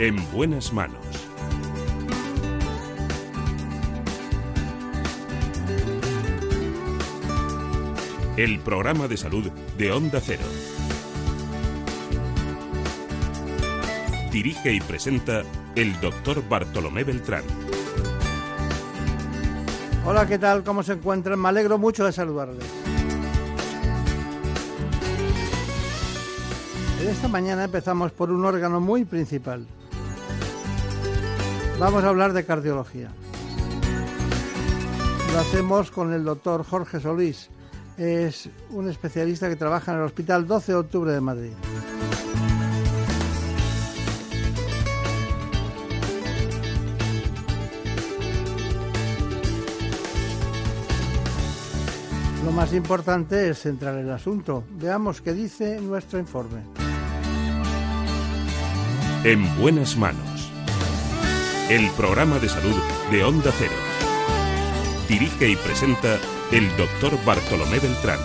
En buenas manos. El programa de salud de Onda Cero. Dirige y presenta el doctor Bartolomé Beltrán. Hola, ¿qué tal? ¿Cómo se encuentran? Me alegro mucho de saludarles. Esta mañana empezamos por un órgano muy principal. Vamos a hablar de cardiología. Lo hacemos con el doctor Jorge Solís. Es un especialista que trabaja en el Hospital 12 de Octubre de Madrid. Lo más importante es centrar el asunto. Veamos qué dice nuestro informe. En buenas manos. El programa de salud de Onda Cero. Dirige y presenta el doctor Bartolomé Beltrán.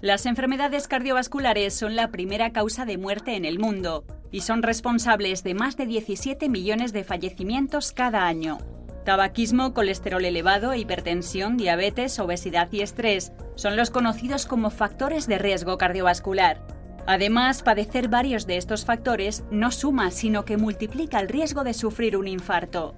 Las enfermedades cardiovasculares son la primera causa de muerte en el mundo y son responsables de más de 17 millones de fallecimientos cada año. Tabaquismo, colesterol elevado, hipertensión, diabetes, obesidad y estrés son los conocidos como factores de riesgo cardiovascular. Además, padecer varios de estos factores no suma, sino que multiplica el riesgo de sufrir un infarto.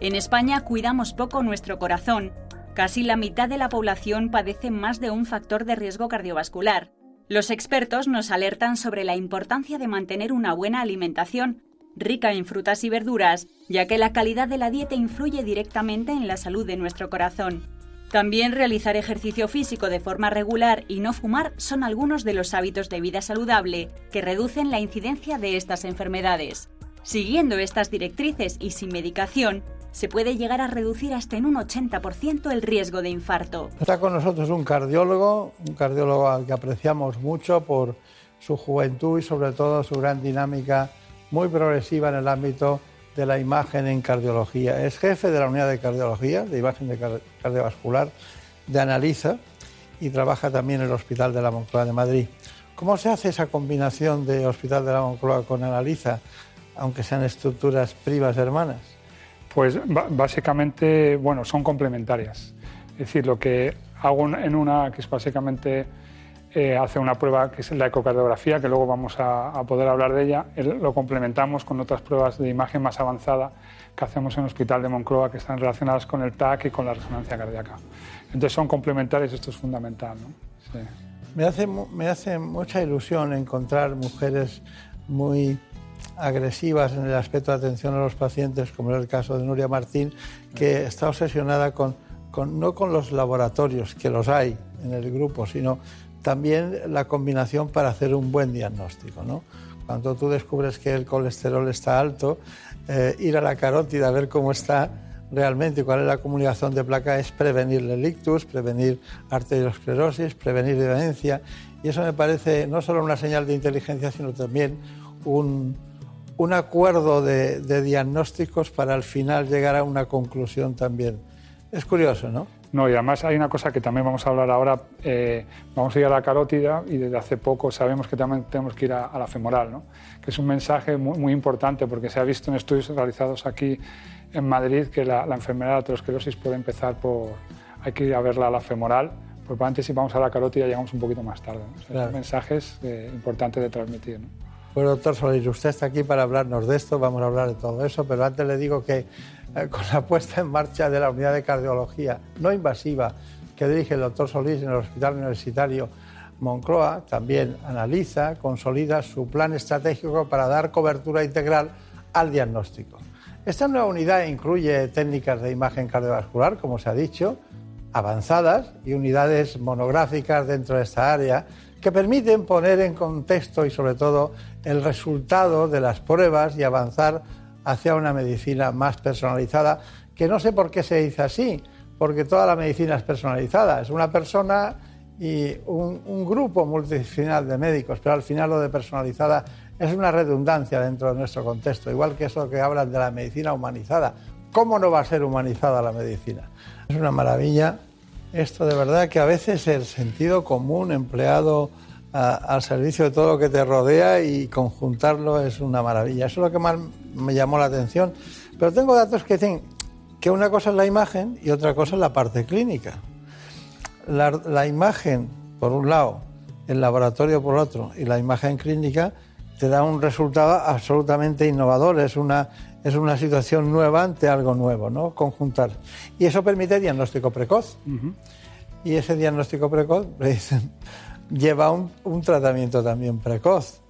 En España cuidamos poco nuestro corazón. Casi la mitad de la población padece más de un factor de riesgo cardiovascular. Los expertos nos alertan sobre la importancia de mantener una buena alimentación, rica en frutas y verduras, ya que la calidad de la dieta influye directamente en la salud de nuestro corazón. También realizar ejercicio físico de forma regular y no fumar son algunos de los hábitos de vida saludable que reducen la incidencia de estas enfermedades. Siguiendo estas directrices y sin medicación, se puede llegar a reducir hasta en un 80% el riesgo de infarto. Está con nosotros un cardiólogo, un cardiólogo al que apreciamos mucho por su juventud y sobre todo su gran dinámica muy progresiva en el ámbito de la imagen en cardiología. Es jefe de la unidad de cardiología, de imagen de cardiovascular, de Analiza y trabaja también en el Hospital de la Moncloa de Madrid. ¿Cómo se hace esa combinación de Hospital de la Moncloa con Analiza, aunque sean estructuras primas hermanas? Pues básicamente, bueno, son complementarias. Es decir, lo que hago en una, que es básicamente eh, hace una prueba que es la ecocardiografía, que luego vamos a, poder hablar de ella. lo complementamos con otras pruebas de imagen más avanzada que hacemos en el Hospital de Moncloa, que están relacionadas con el TAC y con la resonancia cardíaca. Entonces son complementarios, esto es fundamental. Me, hace, me hace mucha ilusión encontrar mujeres muy agresivas en el aspecto de atención a los pacientes, como es el caso de Nuria Martín, que está obsesionada con, con, no con los laboratorios, que los hay en el grupo, sino también la combinación para hacer un buen diagnóstico. ¿no? Cuando tú descubres que el colesterol está alto, eh, ir a la carótida a ver cómo está realmente y cuál es la acumulación de placa es prevenir el ictus, prevenir arteriosclerosis, prevenir demencia. Y eso me parece no solo una señal de inteligencia, sino también un, un acuerdo de, diagnósticos para al final llegar a una conclusión también. Es curioso, ¿no? No, y además hay una cosa que también vamos a hablar ahora, eh, vamos a ir a la carótida y desde hace poco sabemos que también tenemos que ir a, la femoral, ¿no? que es un mensaje muy, muy, importante porque se ha visto en estudios realizados aquí en Madrid que la, enfermedad de aterosclerosis puede empezar por, hay que ir a verla a la femoral, porque antes si vamos a la carótida llegamos un poquito más tarde. ¿no? Son mensajes eh, importantes de transmitir. ¿no? Bueno, doctor Solís, usted está aquí para hablarnos de esto, vamos a hablar de todo eso, pero antes le digo que con la puesta en marcha de la unidad de cardiología no invasiva que dirige el doctor Solís en el Hospital Universitario Moncloa, también analiza, consolida su plan estratégico para dar cobertura integral al diagnóstico. Esta nueva unidad incluye técnicas de imagen cardiovascular, como se ha dicho, avanzadas y unidades monográficas dentro de esta área que permiten poner en contexto y sobre todo el resultado de las pruebas y avanzar hacia una medicina más personalizada, que no sé por qué se dice así, porque toda la medicina es personalizada, es una persona y un, grupo multidisciplinar de médicos, pero al final lo de personalizada es una redundancia dentro de nuestro contexto, igual que eso que hablan de la medicina humanizada. ¿Cómo no va a ser humanizada la medicina? Es una maravilla esto de verdad que a veces el sentido común empleado al servicio de todo lo que te rodea y conjuntarlo es una maravilla. Eso es lo que más me llamó la atención. Pero tengo datos que dicen que una cosa es la imagen y otra cosa es la parte clínica. La, la imagen, por un lado, el laboratorio por otro, y la imagen clínica te da un resultado absolutamente innovador. Es una, es una situación nueva ante algo nuevo, ¿no? Conjuntar. Y eso permite diagnóstico precoz. Y ese diagnóstico precoz lleva un, un, tratamiento también precoz.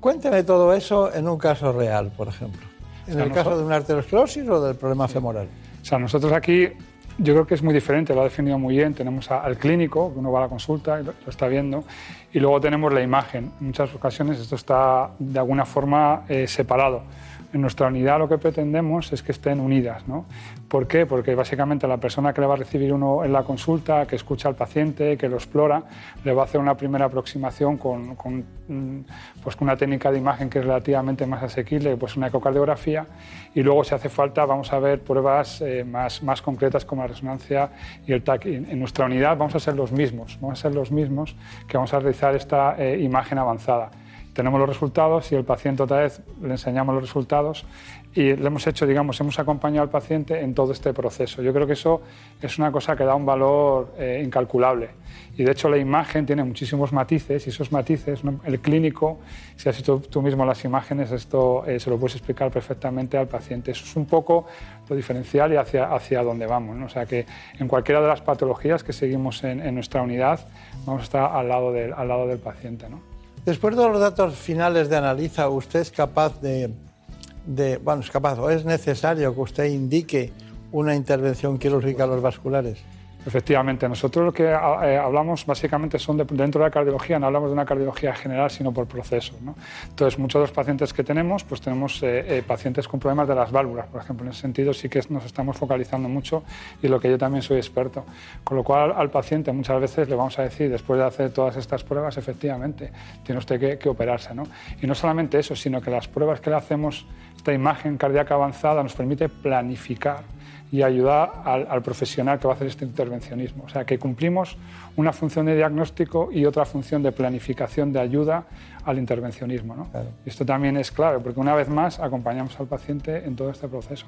Cuénteme todo eso en un caso real, por ejemplo. En el caso de una arteriosclerosis o del problema femoral. O sea, nosotros aquí yo creo que es muy diferente, lo ha definido muy bien. Tenemos al clínico, que uno va a la consulta y lo, está viendo, y luego tenemos la imagen. En muchas ocasiones esto está de alguna forma eh, separado. En nuestra unidad lo que pretendemos es que estén unidas. ¿no? ¿Por qué? Porque básicamente la persona que le va a recibir uno en la consulta, que escucha al paciente, que lo explora, le va a hacer una primera aproximación con, mm, pues con una técnica de imagen que es relativamente más asequible, pues una ecocardiografía, y luego si hace falta vamos a ver pruebas eh, más, más concretas como la resonancia y el TAC. En nuestra unidad vamos a ser los mismos, vamos a ser los mismos que vamos a realizar esta eh, imagen avanzada tenemos los resultados y el paciente otra vez le enseñamos los resultados y le hemos hecho, digamos, hemos acompañado al paciente en todo este proceso. Yo creo que eso es una cosa que da un valor eh, incalculable. Y de hecho la imagen tiene muchísimos matices y esos matices, el clínico, si has hecho tú mismo las imágenes, esto eh, se lo puedes explicar perfectamente al paciente. Eso es un poco lo diferencial y hacia, hacia dónde vamos. O sea que en cualquiera de las patologías que seguimos en, en nuestra unidad, vamos a estar al lado del, al lado del paciente. ¿no? Después de los datos finales de Analiza, ¿usted es capaz de, bueno, es capaz o es necesario que usted indique una intervención quirúrgica a los vasculares? Efectivamente, nosotros lo que eh, hablamos básicamente son de, dentro de la cardiología, no hablamos de una cardiología general, sino por procesos. ¿no? Entonces, muchos de los pacientes que tenemos, pues tenemos eh, eh, pacientes con problemas de las válvulas, por ejemplo. En ese sentido sí que nos estamos focalizando mucho y lo que yo también soy experto. Con lo cual, al paciente muchas veces le vamos a decir, después de hacer todas estas pruebas, efectivamente, tiene usted que, que operarse. ¿no? Y no solamente eso, sino que las pruebas que le hacemos, esta imagen cardíaca avanzada, nos permite planificar y ayudar al, profesional que va a hacer este intervencionismo. O sea, que cumplimos una función de diagnóstico y otra función de planificación de ayuda al intervencionismo. ¿no? Esto también es clave, porque una vez más acompañamos al paciente en todo este proceso.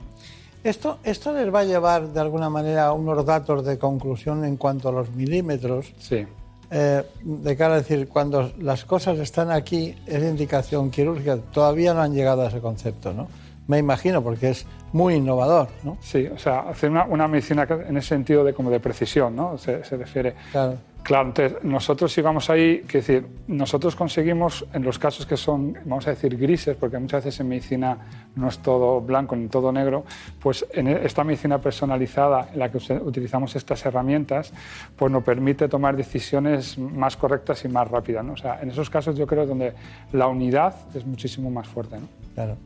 Esto, esto les va a llevar de alguna manera a unos datos de conclusión en cuanto a los milímetros. Sí. Eh, de cara a decir, cuando las cosas están aquí, es indicación quirúrgica. Todavía no han llegado a ese concepto, ¿no? Me imagino, porque es muy innovador, ¿no? Sí, o sea, hacer una, una medicina en ese sentido de como de precisión, ¿no? Se, se refiere. Claro. Claro, entonces nosotros si vamos ahí, que decir, nosotros conseguimos en los casos que son, vamos a decir, grises, porque muchas veces en medicina no es todo blanco ni todo negro, pues en esta medicina personalizada en la que utilizamos estas herramientas, pues nos permite tomar decisiones más correctas y más rápidas. ¿no? O sea, en esos casos yo creo donde la unidad es muchísimo más fuerte. ¿no? Claro.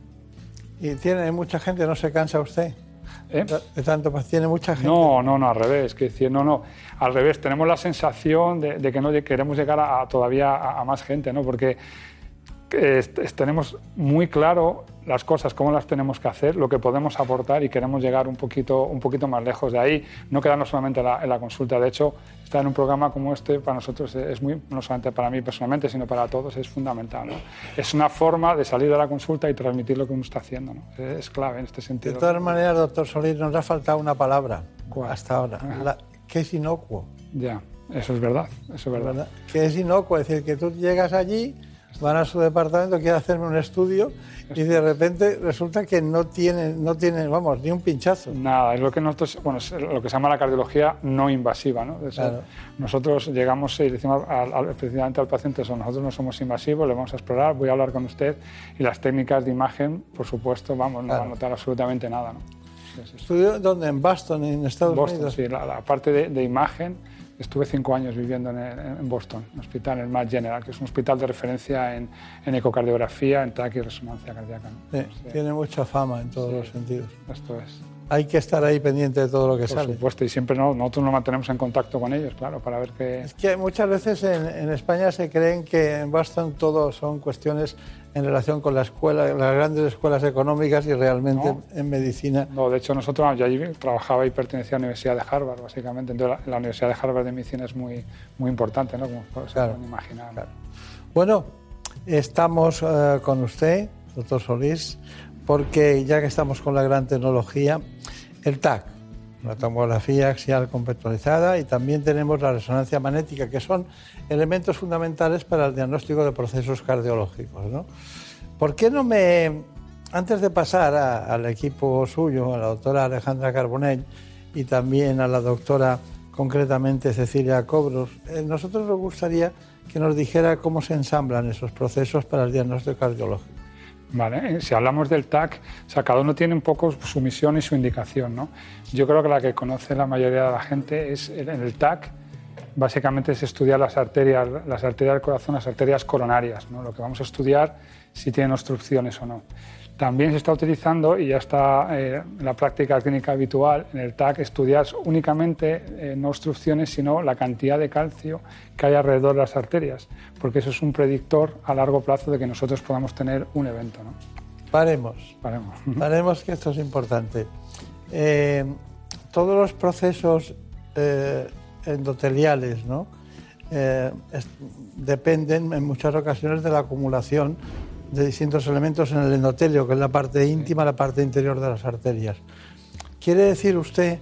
¿Y tiene mucha gente? ¿No se cansa usted? ¿Eh? De tanto, pues tiene mucha gente. No, no, no, al revés. Que decir, no, no, al revés. Tenemos la sensación de, de que no queremos llegar a, a todavía a, a, más gente, ¿no? Porque tenemos muy claro las cosas, cómo las tenemos que hacer, lo que podemos aportar y queremos llegar un poquito, un poquito más lejos de ahí, no quedarnos solamente en la, en la consulta. De hecho, estar en un programa como este para nosotros es muy, no solamente para mí personalmente, sino para todos, es fundamental. ¿no? Es una forma de salir de la consulta y transmitir lo que uno está haciendo. ¿no? Es clave en este sentido. De todas maneras, doctor Solís, nos ha faltado una palabra ¿Cuál? hasta ahora, la, que es inocuo. Ya, eso es verdad, eso es verdad. ¿verdad? Que es inocuo, es decir, que tú llegas allí van a su departamento, quieren hacerme un estudio y de repente resulta que no tienen, no tienen, vamos, ni un pinchazo. Nada, es lo que nosotros, bueno, es lo que se llama la cardiología no invasiva, ¿no? Claro. Nosotros llegamos y decimos al, al, precisamente al paciente eso, nosotros no somos invasivos, le vamos a explorar, voy a hablar con usted y las técnicas de imagen, por supuesto, vamos, no claro. va a notar absolutamente nada, ¿no? ¿Estudió dónde? ¿En Boston, en Estados Boston, Unidos? sí, la, la parte de, de imagen Estuve cinco años viviendo en, en Boston, un hospital, en el Mass General, que es un hospital de referencia en, en ecocardiografía, en TAC y resonancia cardíaca. ¿no? Sí, sí. Tiene mucha fama en todos sí, los sentidos. Esto es. hay que estar ahí pendiente de todo lo que sale. Por supuesto, y siempre no, nosotros nos mantenemos en contacto con ellos, claro, para ver qué... Es que muchas veces en, en España se creen que en Boston todo son cuestiones en relación con la escuela, las grandes escuelas económicas y realmente No. en medicina. No, de hecho nosotros, yo allí trabajaba y pertenecía a la Universidad de Harvard, básicamente. Entonces la, la Universidad de Harvard de Medicina es muy, muy importante, ¿no? Como se pueden imaginar. Claro. Bueno, estamos eh, con usted, doctor Solís, porque ya que estamos con la gran tecnología, el TAC, la tomografía axial compactualizada y también tenemos la resonancia magnética, que son elementos fundamentales para el diagnóstico de procesos cardiológicos. ¿no? ¿Por qué no me, antes de pasar al equipo suyo, a la doctora Alejandra Carbonell y también a la doctora concretamente Cecilia Cobros, eh, nosotros nos gustaría que nos dijera cómo se ensamblan esos procesos para el diagnóstico cardiológico. Vale, si hablamos del TAC, cada uno tiene un poco su misión y su indicación, ¿no? Yo creo que la que conoce la mayoría de la gente es el- el TAC, básicamente es estudiar las arterias, las arterias del corazón, las arterias coronarias, ¿no? Lo que vamos a estudiar si tienen obstrucciones o no. También se está utilizando, y ya está eh, en la práctica clínica habitual, en el TAC, estudiar únicamente eh, no obstrucciones, sino la cantidad de calcio que hay alrededor de las arterias, porque eso es un predictor a largo plazo de que nosotros podamos tener un evento. ¿no? Paremos. Paremos. Haremos que esto es importante. Eh, todos los procesos endoteliales ¿no? Dependen en muchas ocasiones de la acumulación de distintos elementos en el endotelio, que es la parte íntima, la parte interior de las arterias. ¿Quiere decir usted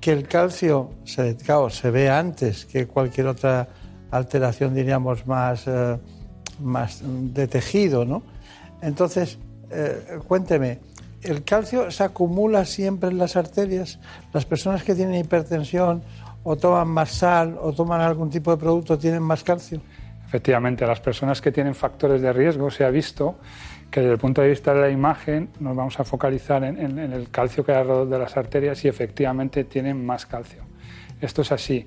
que el calcio se, claro, se ve antes que cualquier otra alteración, diríamos, más, eh, más de tejido, ¿no? Entonces, eh, cuénteme, ¿el calcio se acumula siempre en las arterias? ¿Las personas que tienen hipertensión o toman más sal o toman algún tipo de producto tienen más calcio? Efectivamente, las personas que tienen factores de riesgo se ha visto que desde el punto de vista de la imagen nos vamos a focalizar en, el calcio que hay alrededor de las arterias y efectivamente tienen más calcio. Esto es así.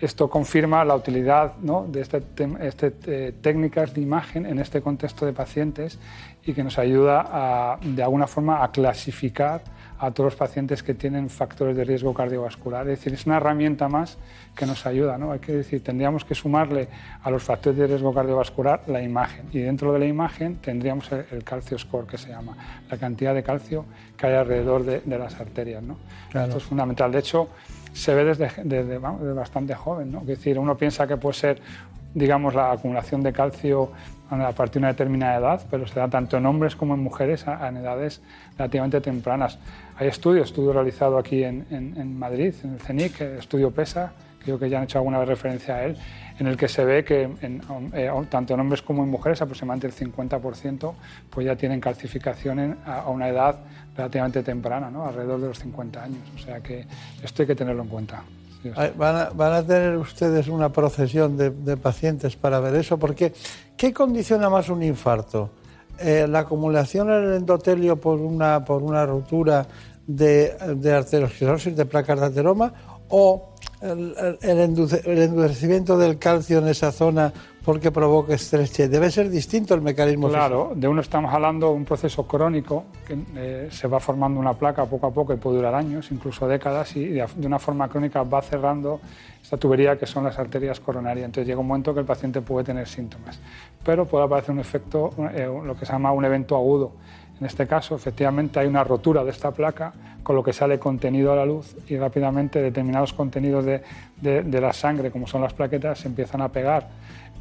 Esto confirma la utilidad ¿no? de tem- este, eh, técnicas de imagen en este contexto de pacientes y que nos ayuda a, de alguna forma a clasificar a todos los pacientes que tienen factores de riesgo cardiovascular. Es decir, es una herramienta más que nos ayuda. ¿no? Hay que decir, tendríamos que sumarle a los factores de riesgo cardiovascular la imagen y dentro de la imagen tendríamos el, el calcio score que se llama, la cantidad de calcio que hay alrededor de, de las arterias. ¿no? Claro. Esto es fundamental. De hecho, se ve desde, desde, vamos, desde bastante joven. ¿no? Es decir, uno piensa que puede ser digamos, la acumulación de calcio a partir de una determinada edad, pero se da tanto en hombres como en mujeres a- en edades relativamente tempranas. Hay estudios, estudio realizado aquí en, en- en Madrid, en el CENIC, el estudio PESA, creo que ya han hecho alguna referencia a él, en el que se ve que en- eh, tanto en hombres como en mujeres, aproximadamente el 50%, pues ya tienen calcificación en- a, a una edad relativamente temprana, ¿no? alrededor de los 50 años. O sea que esto hay que tenerlo en cuenta. ¿Van a, van a tener ustedes una procesión de, de pacientes para ver eso? Porque, ¿qué condiciona más un infarto? Eh, ¿La acumulación en el endotelio por una, por una ruptura de, de arteriosclerosis, de placas de ateroma, o el, endurecimiento del calcio en esa zona porque provoca estreche? Debe ser distinto el mecanismo. Claro, de uno estamos hablando de un proceso crónico que eh, se va formando una placa poco a poco y puede durar años, incluso décadas, y de, una forma crónica va cerrando esta tubería que son las arterias coronarias. Entonces llega un momento que el paciente puede tener síntomas, pero puede aparecer un efecto, eh, lo que se llama un evento agudo. En este caso, efectivamente, hay una rotura de esta placa, con lo que sale contenido a la luz y rápidamente determinados contenidos de- de la sangre, como son las plaquetas, se empiezan a pegar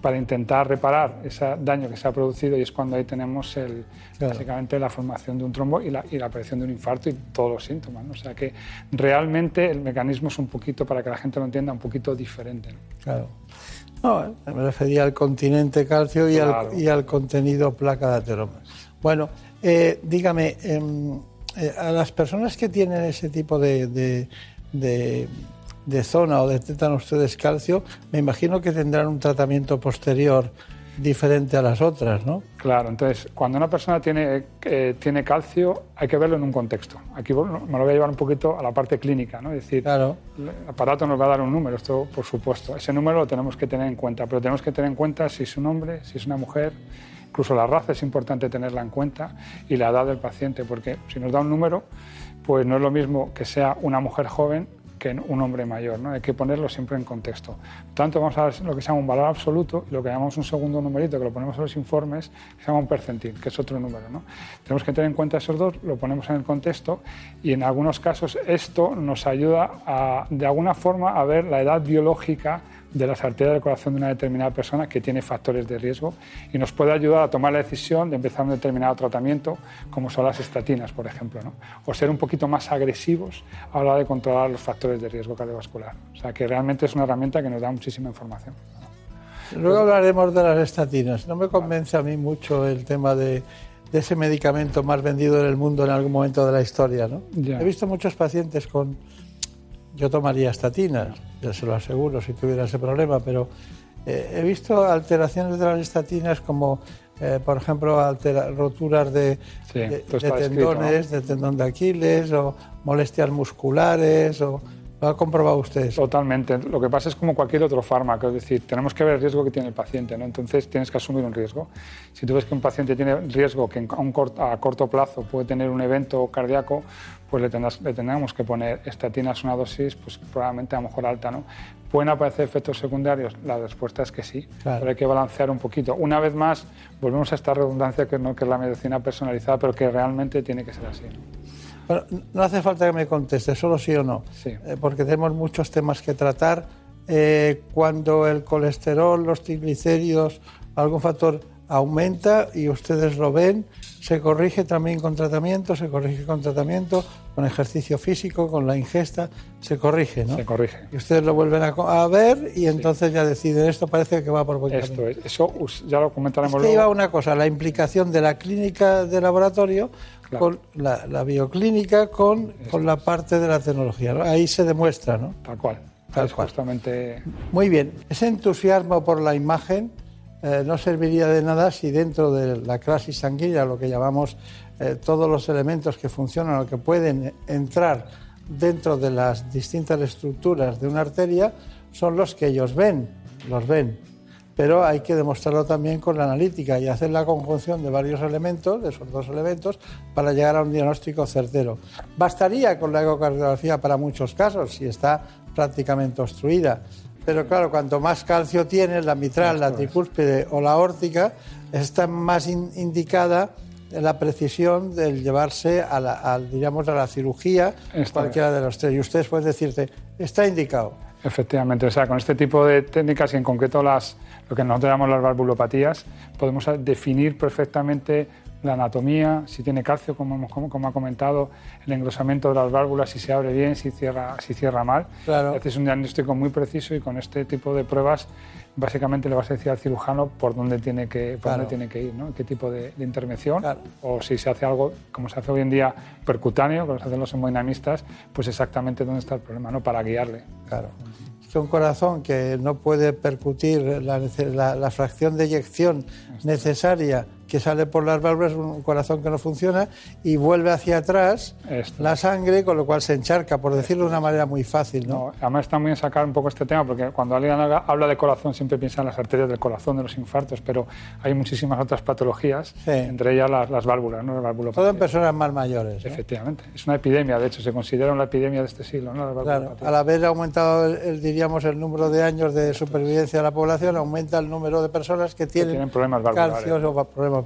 para intentar reparar ese daño que se ha producido y es cuando ahí tenemos el, Claro. básicamente la formación de un trombo y la, y la aparición de un infarto y todos los síntomas. ¿no? O sea que realmente el mecanismo es un poquito, para que la gente lo entienda, un poquito diferente. ¿no? Claro. No, me refería al continente calcio y, Claro. al, y al contenido placa de ateroma. Bueno, eh, dígame, em, eh, a las personas que tienen ese tipo de, de, de- de zona o detectan ustedes calcio, me imagino que tendrán un tratamiento posterior diferente a las otras, ¿no? Claro, entonces, cuando una persona tiene, eh, tiene calcio, hay que verlo en un contexto. Aquí me lo voy a llevar un poquito a la parte clínica, ¿no? Es decir, Claro. el aparato nos va a dar un número, esto por supuesto. Ese número lo tenemos que tener en cuenta, pero tenemos que tener en cuenta si es un hombre, si es una mujer, incluso la raza es importante tenerla en cuenta y la edad del paciente, porque si nos da un número, pues no es lo mismo que sea una mujer joven que un hombre mayor. ¿no? Hay que ponerlo siempre en contexto. tanto, vamos a ver lo que se llama un valor absoluto y lo que llamamos un segundo numerito, que lo ponemos en los informes, que se llama un percentil, que es otro número. ¿no? Tenemos que tener en cuenta esos dos, lo ponemos en el contexto y en algunos casos esto nos ayuda a, de alguna forma a ver la edad biológica de las arterias del corazón de una determinada persona que tiene factores de riesgo y nos puede ayudar a tomar la decisión de empezar un determinado tratamiento, como son las estatinas, por ejemplo, ¿no? o ser un poquito más agresivos a la hora de controlar los factores de riesgo cardiovascular. O sea que realmente es una herramienta que nos da muchísima información. Luego hablaremos de las estatinas. No me convence a mí mucho el tema de, ese medicamento más vendido en el mundo en algún momento de la historia. ¿no? He visto muchos pacientes con yo tomaría estatinas, ya se lo aseguro si tuviera ese problema, pero eh, he visto alteraciones de las estatinas como, eh, por ejemplo, roturas de, tendones, de tendón de Aquiles o molestias musculares o ¿Lo ha comprobado usted? Totalmente. Lo que pasa es como cualquier otro fármaco, es decir, tenemos que ver el riesgo que tiene el paciente, ¿no? entonces tienes que asumir un riesgo. Si tú ves que un paciente tiene riesgo que a, a corto plazo puede tener un evento cardíaco, pues le, tendrás, le tendremos que poner estatinas una dosis, pues probablemente a lo mejor alta, ¿no? ¿Pueden aparecer efectos secundarios? La respuesta es que sí, pero hay que balancear un poquito. Una vez más, volvemos a esta redundancia que, ¿no? que es la medicina personalizada, pero que realmente tiene que ser así. Bueno, no hace falta que me conteste, solo sí o no, eh, porque tenemos muchos temas que tratar. Eh, cuando el colesterol, los triglicéridos, algún factor aumenta y ustedes lo ven, se corrige también con tratamiento, se corrige con tratamiento, con ejercicio físico, con la ingesta, se corrige, ¿no? Se corrige. Y ustedes lo vuelven a, ver y entonces ya deciden, esto parece que va por buen Esto es, eso ya lo comentaremos es que iba una cosa, la implicación de la clínica de laboratorio con la, bioclínica con, con, la parte de la tecnología. Ahí se demuestra, ¿no? Tal cual. Tal cual. Justamente... Muy bien. Ese entusiasmo por la imagen eh, no serviría de nada si dentro de la clase sanguínea, lo que llamamos eh, todos los elementos que funcionan o que pueden entrar dentro de las distintas estructuras de una arteria, son los que ellos ven, los ven. Pero hay que demostrarlo también con la analítica y hacer la conjunción de varios elementos, de esos dos elementos, para llegar a un diagnóstico certero. Bastaría con la ecocardiografía para muchos casos, si está prácticamente obstruida pero claro, cuanto más calcio tiene, la mitral, la tricúspide o la órtica, está más indicada la precisión del llevarse a la, a la cirugía, cualquiera de los tres. Y ustedes pueden decirte, está indicado. Efectivamente, o sea, con este tipo de técnicas y en concreto las, lo que nosotros llamamos las valvulopatías, podemos definir perfectamente la anatomía, si tiene calcio, como, como, ha comentado, el engrosamiento de las válvulas, si se abre bien, si cierra, si cierra mal. Claro. Es un diagnóstico muy preciso y con este tipo de pruebas básicamente le vas a decir al cirujano por dónde tiene que, por dónde tiene que ir, ¿no? qué tipo de, intervención, o si se hace algo, como se hace hoy en día, percutáneo, como se hacen los hemodinamistas, pues exactamente dónde está el problema, ¿no? para guiarle. Claro. Es que un corazón que no puede percutir la, la fracción de eyección necesaria que sale por las válvulas, un corazón que no funciona y vuelve hacia atrás la sangre, con lo cual se encharca, por decirlo de una manera muy fácil. ¿no? además está muy bien sacar un poco este tema, porque cuando alguien habla de corazón siempre piensa en las arterias del corazón, de los infartos, pero hay muchísimas otras patologías, entre ellas las, válvulas, ¿no? Todo en personas más mayores. Efectivamente, es una epidemia, de hecho, se considera una epidemia de este siglo. ¿no? Claro, al haber aumentado, el, diríamos, el número de años de supervivencia de la población, aumenta el número de personas que tienen, problemas calcios o problemas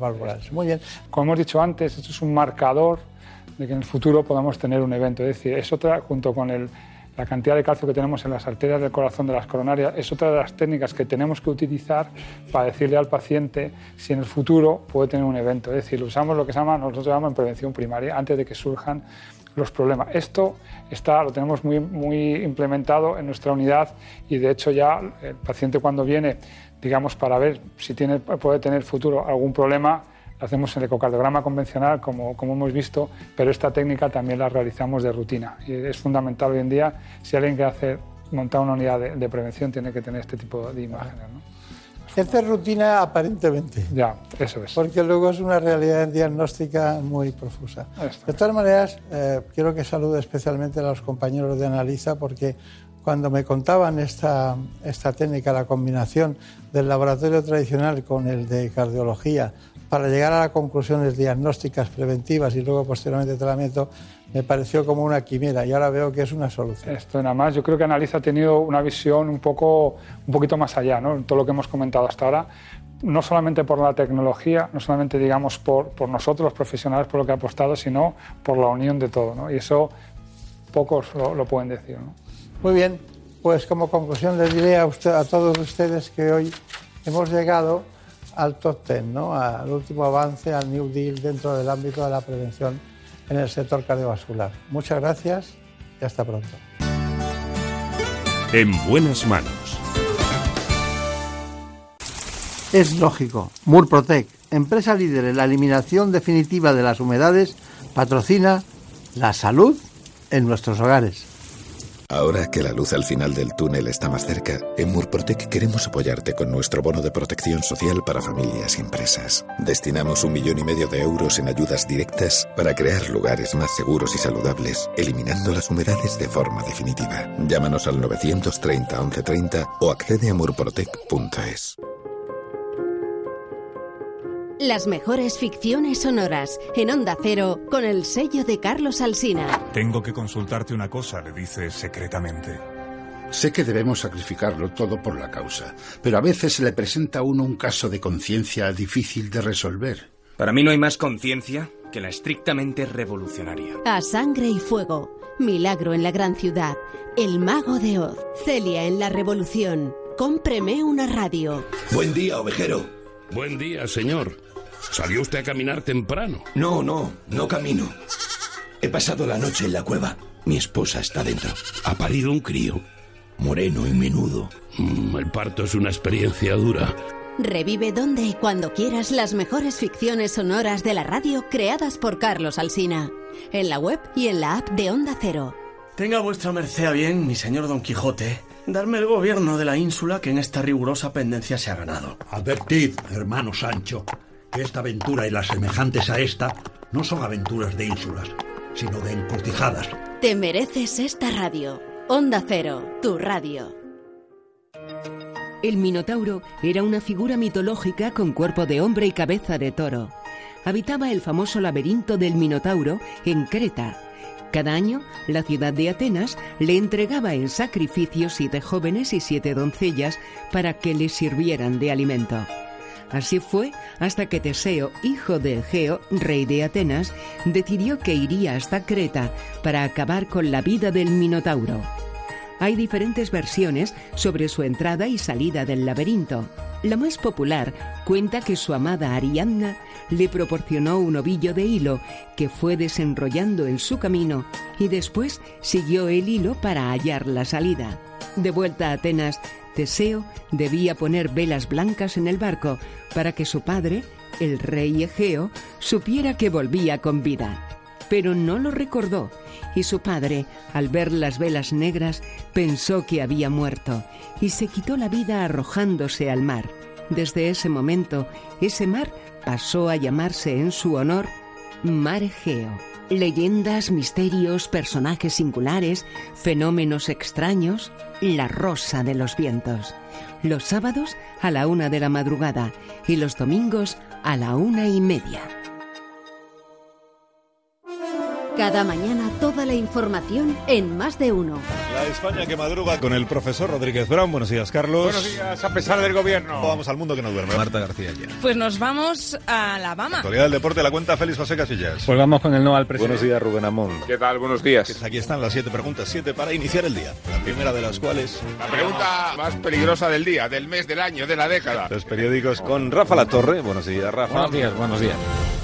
muy bien. Como hemos dicho antes, esto es un marcador de que en el futuro podamos tener un evento. Es decir, es otra, junto con la cantidad de calcio que tenemos en las arterias del corazón de las coronarias, es otra de las técnicas que tenemos que utilizar para decirle al paciente si en el futuro puede tener un evento. Es decir, usamos lo que se llama, nosotros llamamos en prevención primaria, antes de que surjan los problemas. Esto está, lo tenemos muy, muy implementado en nuestra unidad y de hecho ya el paciente cuando viene, digamos, para ver si tiene, puede tener futuro algún problema, hacemos el ecocardiograma convencional, como, como hemos visto, pero esta técnica también la realizamos de rutina. Y es fundamental hoy en día, si alguien quiere hacer, montar una unidad de, prevención, tiene que tener este tipo de imágenes. ¿no? Es rutina aparentemente. Ya, eso es. Porque luego es una realidad diagnóstica muy profusa. De todas maneras, eh, quiero que salude especialmente a los compañeros de Analiza porque cuando me contaban esta, esta técnica, la combinación del laboratorio tradicional con el de cardiología, para llegar a las conclusiones diagnósticas preventivas y luego posteriormente tratamiento, me pareció como una quimera y ahora veo que es una solución. Esto nada más, yo creo que Analiza ha tenido una visión un, poco, un poquito más allá, ¿no? todo lo que hemos comentado hasta ahora, no solamente por la tecnología, no solamente digamos por, por nosotros los profesionales por lo que ha apostado, sino por la unión de todo. ¿no? Y eso pocos lo, lo pueden decir. ¿no? Muy bien, pues como conclusión les diré a, usted, a todos ustedes que hoy hemos llegado al top ten, ¿no? al último avance, al New Deal dentro del ámbito de la prevención en el sector cardiovascular. Muchas gracias y hasta pronto. En buenas manos. Es lógico. Murprotec, empresa líder en la eliminación definitiva de las humedades, patrocina la salud en nuestros hogares. Ahora que la luz al final del túnel está más cerca, en Murprotec queremos apoyarte con nuestro bono de protección social para familias y empresas. Destinamos un millón y medio de euros en ayudas directas para crear lugares más seguros y saludables, eliminando las humedades de forma definitiva. Llámanos al 930 1130 o accede a murprotec.es. Las mejores ficciones sonoras en Onda Cero con el sello de Carlos Alsina. Tengo que consultarte una cosa, le dice secretamente. Sé que debemos sacrificarlo todo por la causa, pero a veces se le presenta a uno un caso de conciencia difícil de resolver. Para mí no hay más conciencia que la estrictamente revolucionaria. A sangre y fuego. Milagro en la gran ciudad. El mago de Oz. Celia en la revolución. Cómpreme una radio. Buen día, ovejero. Buen día, señor. ¿Salió usted a caminar temprano? No, no, no camino. He pasado la noche en la cueva. Mi esposa está dentro. ¿Ha parido un crío? Moreno y menudo. Mm, el parto es una experiencia dura. Revive donde y cuando quieras las mejores ficciones sonoras de la radio creadas por Carlos Alsina. En la web y en la app de Onda Cero. Tenga vuestra merced a bien, mi señor Don Quijote, darme el gobierno de la ínsula que en esta rigurosa pendencia se ha ganado. Advertid, hermano Sancho, esta aventura y las semejantes a esta no son aventuras de ínsulas, sino de encrucijadas. Te mereces esta radio. Onda Cero, tu radio. El Minotauro era una figura mitológica con cuerpo de hombre y cabeza de toro. Habitaba el famoso laberinto del Minotauro en Creta. Cada año, la ciudad de Atenas le entregaba en sacrificio siete jóvenes y siete doncellas para que le sirvieran de alimento. Así fue hasta que Teseo, hijo de Egeo, rey de Atenas, decidió que iría hasta Creta para acabar con la vida del Minotauro. Hay diferentes versiones sobre su entrada y salida del laberinto. La más popular cuenta que su amada Ariadna le proporcionó un ovillo de hilo que fue desenrollando en su camino y después siguió el hilo para hallar la salida. De vuelta a Atenas, Teseo debía poner velas blancas en el barco para que su padre, el rey Egeo, supiera que volvía con vida. Pero no lo recordó y su padre, al ver las velas negras, pensó que había muerto y se quitó la vida arrojándose al mar. Desde ese momento, ese mar pasó a llamarse en su honor Mar Egeo. Leyendas, misterios, personajes singulares, fenómenos extraños, la rosa de los vientos. Los sábados a la una de la madrugada y los domingos a la una y media. Cada mañana toda la información en más de uno. La España que madruga con el profesor Rodríguez Brown. Buenos días, Carlos. Buenos días, a pesar del gobierno. Vamos al mundo que no duerme. Marta García ya. Pues nos vamos a Alabama. Actualidad del deporte la cuenta Félix José Casillas. Pues vamos con el no al presidente. Buenos días, Rubén Amón. ¿Qué tal? Buenos días. Pues aquí están las siete preguntas, siete para iniciar el día. La primera de las cuales... La pregunta más peligrosa del día, del mes, del año, de la década. Los periódicos con Rafa La Torre. Buenos días, Rafa. Buenos días, buenos días.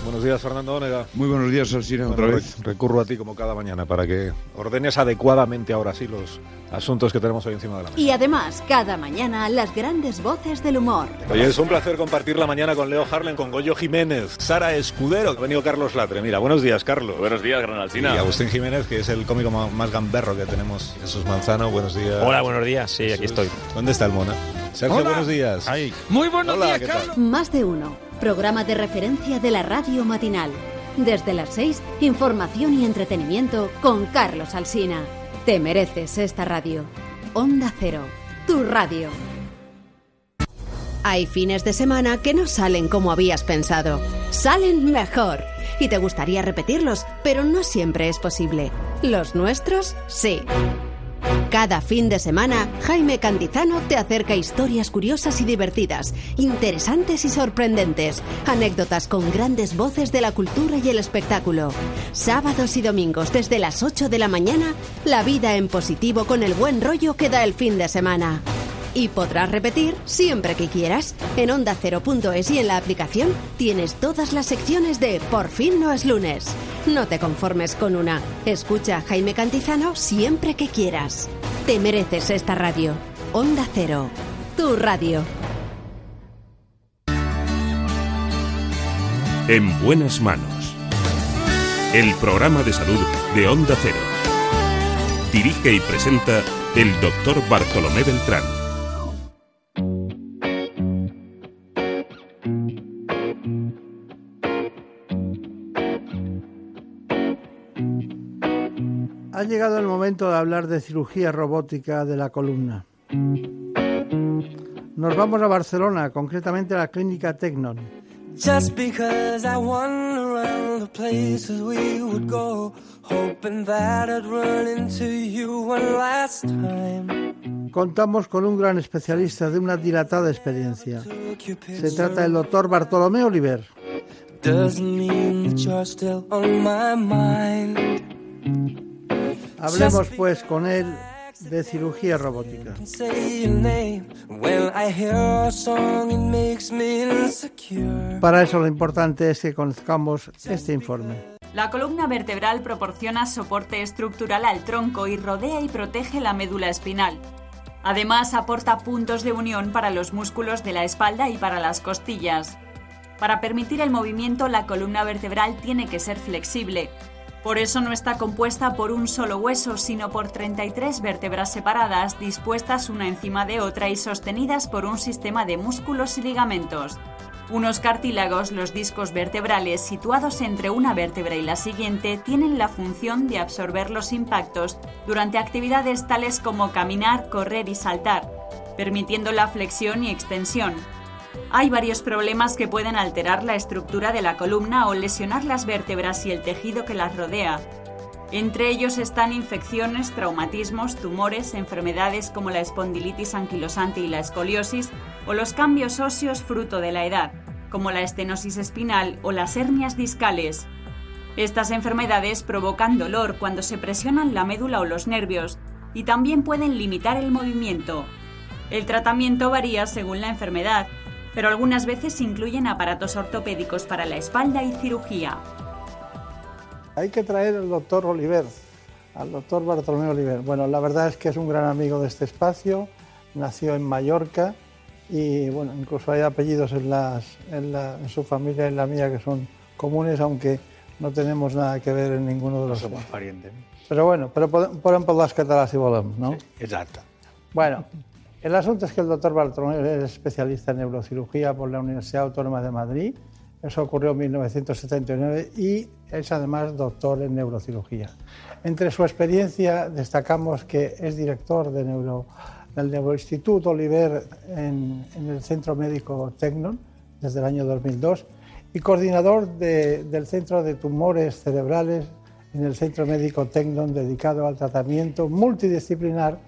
Buenos días, Fernando Onega. Muy buenos días, Alcina, otra Bueno, vez. re- Recurro a ti como cada mañana para que ordenes adecuadamente ahora sí los asuntos que tenemos hoy encima de la mesa. Y además, cada mañana las grandes voces del humor. Oye, es un placer compartir la mañana con Leo Harlen, con Goyo Jiménez, Sara Escudero, que ha venido Carlos Latre. Mira, buenos días, Carlos. Buenos días, Gran Y Alsina. Agustín Jiménez, que es el cómico más gamberro que tenemos. Jesús Manzano, buenos días. Hola, buenos días. Sí, aquí estoy. ¿Dónde está el mona? Sergio, Hola. buenos días. Ahí. Muy buenos Hola, días. Carlos. Más de uno. Programa de referencia de la radio matinal. Desde las 6, información y entretenimiento con Carlos Alsina. Te mereces esta radio. Onda Cero, tu radio. Hay fines de semana que no salen como habías pensado. Salen mejor. y te gustaría repetirlos, pero no siempre es posible. Los nuestros, sí. Cada fin de semana, Jaime Cantizano te acerca historias curiosas y divertidas, interesantes y sorprendentes, anécdotas con grandes voces de la cultura y el espectáculo. Sábados y domingos desde las 8 de la mañana, la vida en positivo con el buen rollo que da el fin de semana. Y podrás repetir siempre que quieras. En onda0.es y en la aplicación tienes todas las secciones de Por fin no es lunes. No te conformes con una. Escucha a Jaime Cantizano siempre que quieras. Te mereces esta radio. Onda Cero. Tu radio. En buenas manos. El programa de salud de Onda Cero. Dirige y presenta el doctor Bartolomé Beltrán. Llegado el momento de hablar de cirugía robótica de la columna. Nos vamos a Barcelona, concretamente a la clínica Tecnon. Just because I wander around the places we would go, hoping that I'd run into you one last time. Contamos con un gran especialista de una dilatada experiencia. Se trata del doctor Bartolomé Oliver. Doesn't mean that you're still on my mind. Hablemos pues con él de cirugía robótica. Para eso lo importante es que conozcamos este informe. La columna vertebral proporciona soporte estructural al tronco y rodea y protege la médula espinal. Además, aporta puntos de unión para los músculos de la espalda y para las costillas. Para permitir el movimiento, la columna vertebral tiene que ser flexible. Por eso no está compuesta por un solo hueso, sino por 33 vértebras separadas, dispuestas una encima de otra y sostenidas por un sistema de músculos y ligamentos. Unos cartílagos, los discos vertebrales, situados entre una vértebra y la siguiente, tienen la función de absorber los impactos durante actividades tales como caminar, correr y saltar, permitiendo la flexión y extensión. Hay varios problemas que pueden alterar la estructura de la columna o lesionar las vértebras y el tejido que las rodea. Entre ellos están infecciones, traumatismos, tumores, enfermedades como la espondilitis anquilosante y la escoliosis, o los cambios óseos fruto de la edad, como la estenosis espinal o las hernias discales. Estas enfermedades provocan dolor cuando se presionan la médula o los nervios y también pueden limitar el movimiento. El tratamiento varía según la enfermedad, pero algunas veces incluyen aparatos ortopédicos para la espalda y cirugía. Hay que traer al doctor Oliver, al doctor Bartolomé Oliver. Bueno, la verdad es que es un gran amigo de este espacio, nació en Mallorca y bueno, incluso hay apellidos en, las, en, la, en su familia y en la mía que son comunes, aunque no tenemos nada que ver en ninguno de los No somos parientes. Pero bueno, pero podem, podem parlar català si volem, no? Exacto. Bueno, el asunto es que el doctor Bartolomé es especialista en neurocirugía por la Universidad Autónoma de Madrid. Eso ocurrió en 1979 y es además doctor en neurocirugía. Entre su experiencia destacamos que es director de neuro, del Neuroinstituto Oliver en, el Centro Médico Tecnon desde el año 2002 y coordinador de- del Centro de Tumores Cerebrales en el Centro Médico Tecnon dedicado al tratamiento multidisciplinar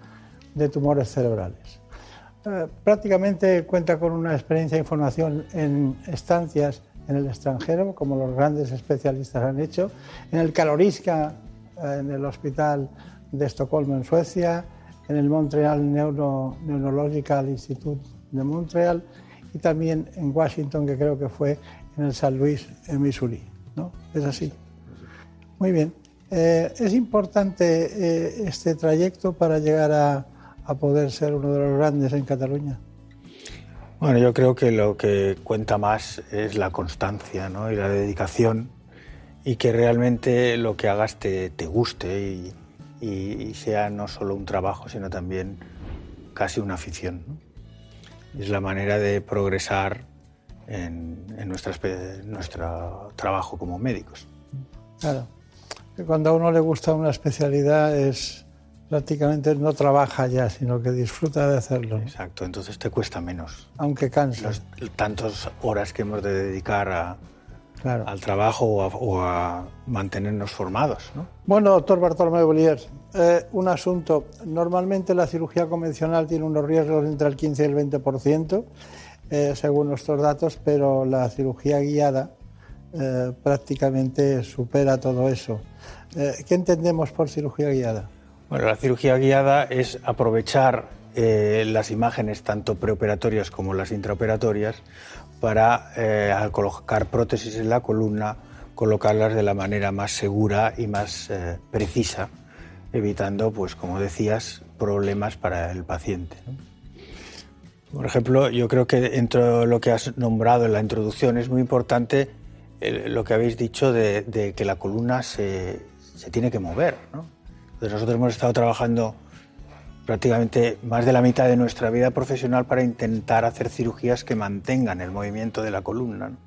de tumores cerebrales. Eh, prácticamente cuenta con una experiencia e información en estancias en el extranjero, como los grandes especialistas han hecho, en el Karolinska, eh, en el Hospital de Estocolmo en Suecia, en el Montreal Neuro, Neurological Institute de Montreal y también en Washington, que creo que fue en el San Luis, en Missouri. ¿no? ¿Es así? Muy bien. Eh, es importante este trayecto para llegar a, a poder ser uno de los grandes en Cataluña. Bueno, yo creo que lo que cuenta más es la constancia ¿no? y la dedicación y que realmente lo que hagas te, te guste y, y- y sea no solo un trabajo, sino también casi una afición. ¿no? Es la manera de progresar en, en nuestra en nuestro trabajo como médicos. Claro. Que cuando a uno le gusta una especialidad es prácticamente no trabaja ya, sino que disfruta de hacerlo. Exacto, entonces te cuesta menos. Aunque cansa. Los tantas horas que hemos de dedicar a, al trabajo o a, o a mantenernos formados. ¿no? Bueno, doctor Bartolomé Bollier, eh, un asunto. Normalmente la cirugía convencional tiene unos riesgos entre el 15 y el 20%, eh, según nuestros datos, pero la cirugía guiada eh, prácticamente supera todo eso. Eh, ¿Qué entendemos por cirugía guiada? Bueno, la cirugía guiada es aprovechar eh, las imágenes tanto preoperatorias como las intraoperatorias para, eh, al colocar prótesis en la columna, colocarlas de la manera más segura y más eh, precisa, evitando, pues como decías, problemas para el paciente. Por ejemplo, yo creo que entre lo que has nombrado en la introducción es muy importante lo que habéis dicho de, de que la columna se, se tiene que mover. ¿no? Entonces nosotros hemos estado trabajando prácticamente más de la mitad de nuestra vida profesional para intentar hacer cirugías que mantengan el movimiento de la columna. ¿no?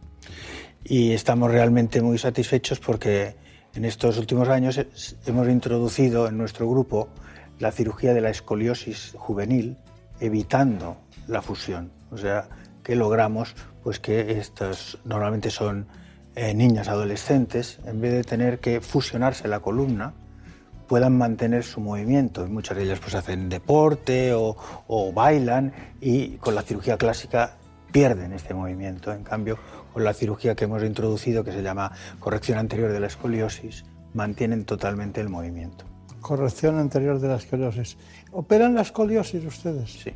Y estamos realmente muy satisfechos porque en estos últimos años hemos introducido en nuestro grupo la cirugía de la escoliosis juvenil, evitando la fusión. O sea, que logramos pues que estos normalmente son eh, niñas adolescentes, en vez de tener que fusionarse la columna, puedan mantener su movimiento. Y muchas de ellas pues hacen deporte o, o bailan y con la cirugía clásica pierden este movimiento. En cambio, con la cirugía que hemos introducido, que se llama corrección anterior de la escoliosis, mantienen totalmente el movimiento. Corrección anterior de la escoliosis. ¿Operan la escoliosis ustedes? Sí.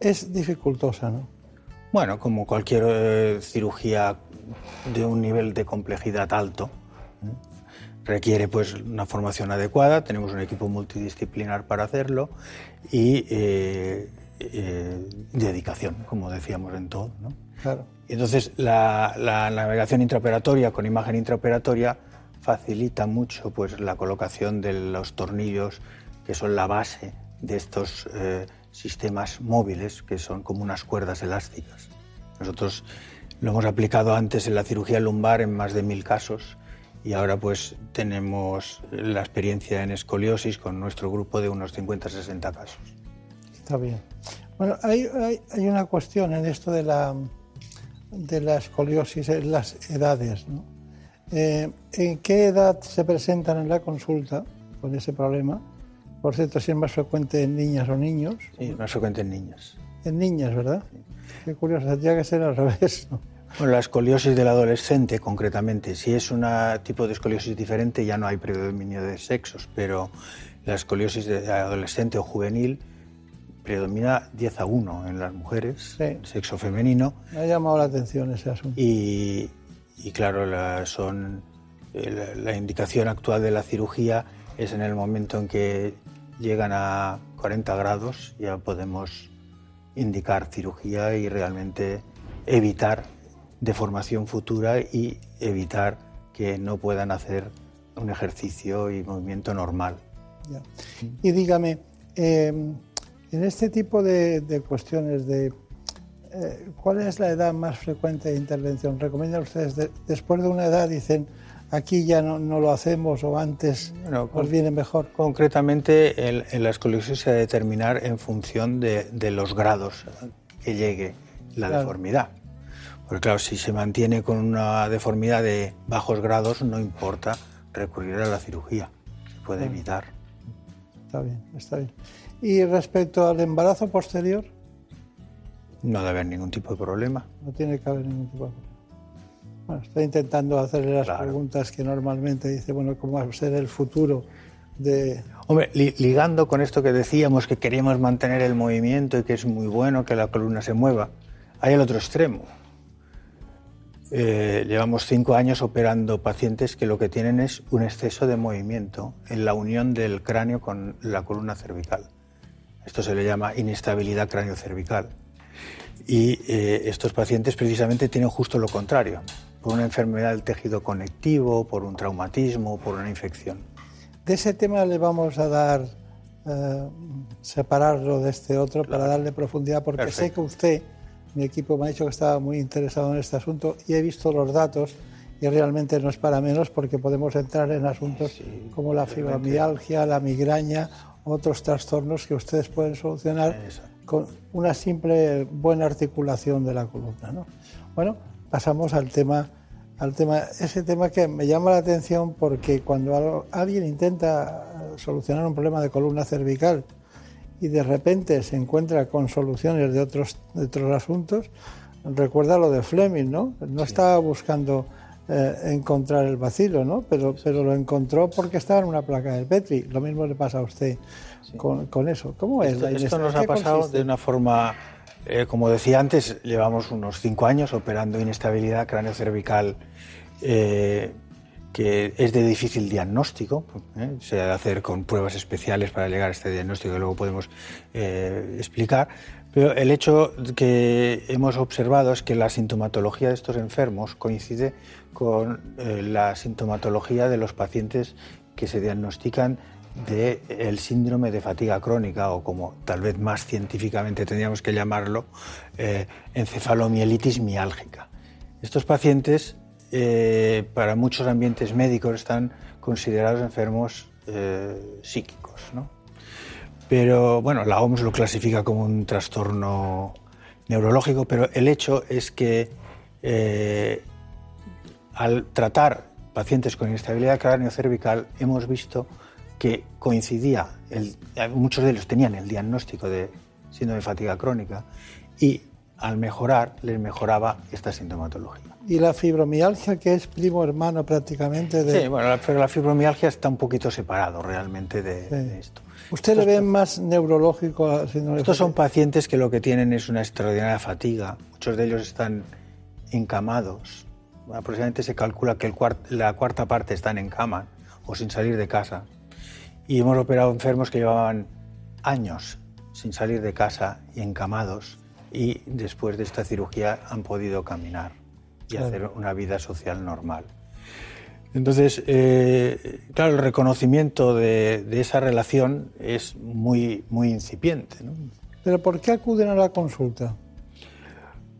Es dificultosa, ¿no? Bueno, como cualquier eh, cirugía de un nivel de complejidad alto. Requiere pues una formación adecuada, tenemos un equipo multidisciplinar para hacerlo y eh, eh, dedicación, como decíamos en todo. ¿no? Claro. Entonces, la, la navegación intraoperatoria con imagen intraoperatoria facilita mucho pues, la colocación de los tornillos que son la base de estos eh, sistemas móviles, que son como unas cuerdas elásticas. Nosotros lo hemos aplicado antes en la cirugía lumbar en más de mil casos y ahora pues tenemos la experiencia en escoliosis con nuestro grupo de unos 50-60 casos. Está bien. Bueno, hay, hay, hay, una cuestión en esto de la, de la escoliosis en las edades. ¿no? Eh, ¿En qué edad se presentan en la consulta con ese problema? Por cierto, si es más frecuente en niñas o niños. Sí, más frecuente en niñas. En niñas, ¿verdad? Sí. Qué curioso, tendría que ser al revés. ¿no? Bueno, la escoliosis del adolescente, concretamente, si es un tipo de escoliosis diferente, ya no hay predominio de sexos, pero la escoliosis de adolescente o juvenil predomina 10 a 1 en las mujeres, sí. sexo femenino. Me ha llamado la atención ese asunto. Y, y claro, la, son, la, la indicación actual de la cirugía es en el momento en que llegan a 40 grados, ya podemos indicar cirugía y realmente evitar deformación futura y evitar que no puedan hacer un ejercicio y movimiento normal. Ya. Y dígame, eh, en este tipo de, de cuestiones de eh, cuál es la edad más frecuente de intervención, ¿recomiendan ustedes de, después de una edad dicen aquí ya no, no lo hacemos o antes bueno, os viene mejor? Concretamente en, en la escoliosis se va a determinar en función de, de los grados que llegue la claro. deformidad. Porque claro, si se mantiene con una deformidad de bajos grados, no importa recurrir a la cirugía, se puede evitar. Está bien, está bien. Y respecto al embarazo posterior, No debe haber ningún tipo de problema. no tiene que haber ningún tipo de problema. Bueno, estoy intentando hacerle las preguntas que normalmente dice, bueno, ¿cómo va a ser el futuro de... Hombre, li- ligando con esto que decíamos, que queríamos mantener el movimiento y que es muy bueno que la columna se mueva, hay el otro extremo. Eh, llevamos cinco años operando pacientes que lo que tienen es un exceso de movimiento en la unión del cráneo con la columna cervical. Esto se le llama inestabilidad cráneo-cervical. Y eh, estos pacientes precisamente tienen justo lo contrario, por una enfermedad del tejido conectivo, por un traumatismo, por una infección. De ese tema le vamos a dar, eh, separarlo de este otro para darle profundidad, porque sé Perfecto. que usted, mi equipo me ha dicho que estaba muy interesado en este asunto y he visto los datos y realmente no es para menos porque podemos entrar en asuntos como la fibromialgia, la migraña, otros trastornos que ustedes pueden solucionar con una simple buena articulación de la columna. ¿no? Bueno, pasamos al tema al tema, ese tema que me llama la atención porque cuando alguien intenta solucionar un problema de columna cervical y de repente se encuentra con soluciones de otros, de otros asuntos, recuerda lo de Fleming, ¿no? No estaba buscando eh, encontrar el vacilo, ¿no? Pero, pero lo encontró porque estaba en una placa del Petri. Lo mismo le pasa a usted con, con, eso. ¿Cómo es? Esto, esto nos ha pasado de una forma, eh, como decía antes, llevamos unos cinco años operando inestabilidad cráneo-cervical eh, que es de difícil diagnóstico, ¿eh? se ha de hacer con pruebas especiales para llegar a este diagnóstico que luego podemos eh, explicar, pero el hecho que hemos observado es que la sintomatología de estos enfermos coincide con eh, la sintomatología de los pacientes que se diagnostican del síndrome de fatiga crónica o como tal vez más científicamente tendríamos que llamarlo, encefalomielitis miálgica. Estos pacientes eh, para muchos ambientes médicos están considerados enfermos eh, psíquicos. ¿no? Pero bueno, la OMS lo clasifica como un trastorno neurológico, pero el hecho es que eh, al tratar pacientes con inestabilidad cráneo-cervical hemos visto que coincidía, muchos de ellos tenían el diagnóstico de síndrome de fatiga crónica y al mejorar les mejoraba esta sintomatología y la fibromialgia, que es primo hermano prácticamente de... Sí, bueno, pero la fibromialgia está un poquito separado realmente de, esto. ¿Usted le ve más neurológico? Estos son pacientes que lo que tienen es una extraordinaria fatiga. Muchos de ellos están encamados. Aproximadamente se calcula que el la cuarta parte están en cama o sin salir de casa. Y hemos operado enfermos que llevaban años sin salir de casa y encamados y después de esta cirugía han podido caminar y hacer una vida social normal. Entonces, eh, claro, el reconocimiento de, esa relación es muy, muy incipiente. ¿Pero por qué acuden a la consulta?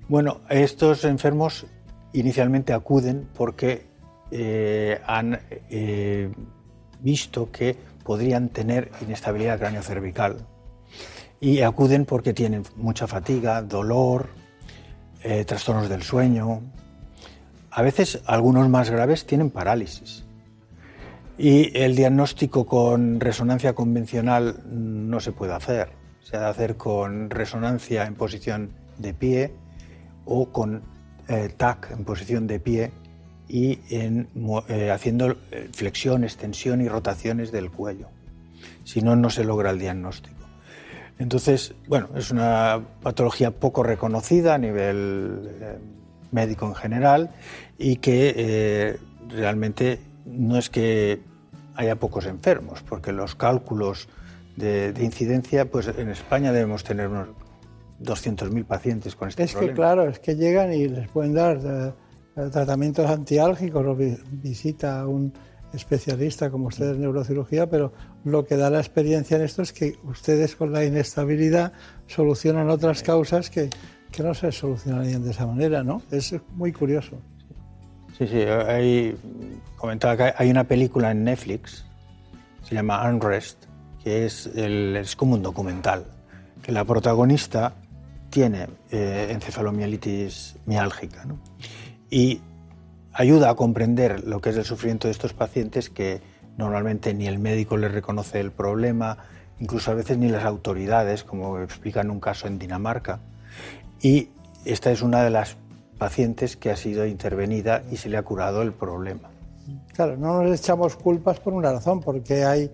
Bueno, estos enfermos inicialmente acuden porque eh, han eh, visto que podrían tener inestabilidad cráneo-cervical y acuden porque tienen mucha fatiga, dolor, trastornos del sueño, a veces algunos más graves tienen parálisis. Y el diagnóstico con resonancia convencional no se puede hacer. Se ha de hacer con resonancia en posición de pie o con eh, TAC en posición de pie y eh, haciendo eh, flexión, extensión y rotaciones del cuello. Si no, no se logra el diagnóstico. Entonces, bueno, es una patología poco reconocida a nivel médico en general y que eh, realmente no es que haya pocos enfermos, porque los cálculos de, incidencia, pues en España debemos tener unos 200.000 pacientes con este problema. Es que claro, es que llegan y les pueden dar eh, tratamientos antiálgicos o visita a un especialista como ustedes en neurocirugía, pero lo que da la experiencia en esto es que ustedes con la inestabilidad solucionan otras causas que, que no se solucionarían de esa manera, ¿no? Es muy curioso. Sí, sí, hay, comentaba que hay una película en Netflix, se llama Unrest, que es, es como un documental, que la protagonista tiene eh, encefalomielitis miálgica ¿no? y ayuda a comprender lo que es el sufrimiento de estos pacientes que normalmente ni el médico les reconoce el problema, incluso a veces ni las autoridades, como explica un caso en Dinamarca, y esta es una de las pacientes que ha sido intervenida y se le ha curado el problema. Claro, no nos echamos culpas por una razón, porque hay,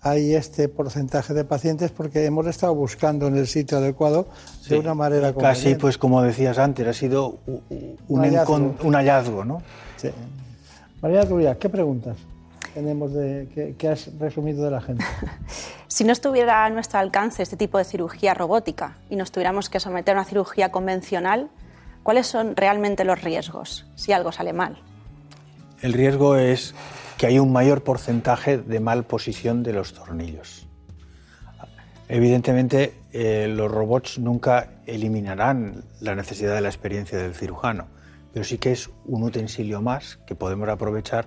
hay este porcentaje de pacientes porque hemos estado buscando en el sitio adecuado de una manera Casi, pues como decías antes, ha sido un, un hallazgo. Un hallazgo ¿no? Sí. María Turia, ¿qué preguntas? Tenemos de, que, has resumido de la gente? si no estuviera a nuestro alcance este tipo de cirugía robótica y nos tuviéramos que someter a una cirugía convencional, ¿cuáles son realmente los riesgos si algo sale mal? El riesgo es que hay un mayor porcentaje de mal posición de los tornillos. Evidentemente, eh, los robots nunca eliminarán la necesidad de la experiencia del cirujano, pero sí que es un utensilio más que podemos aprovechar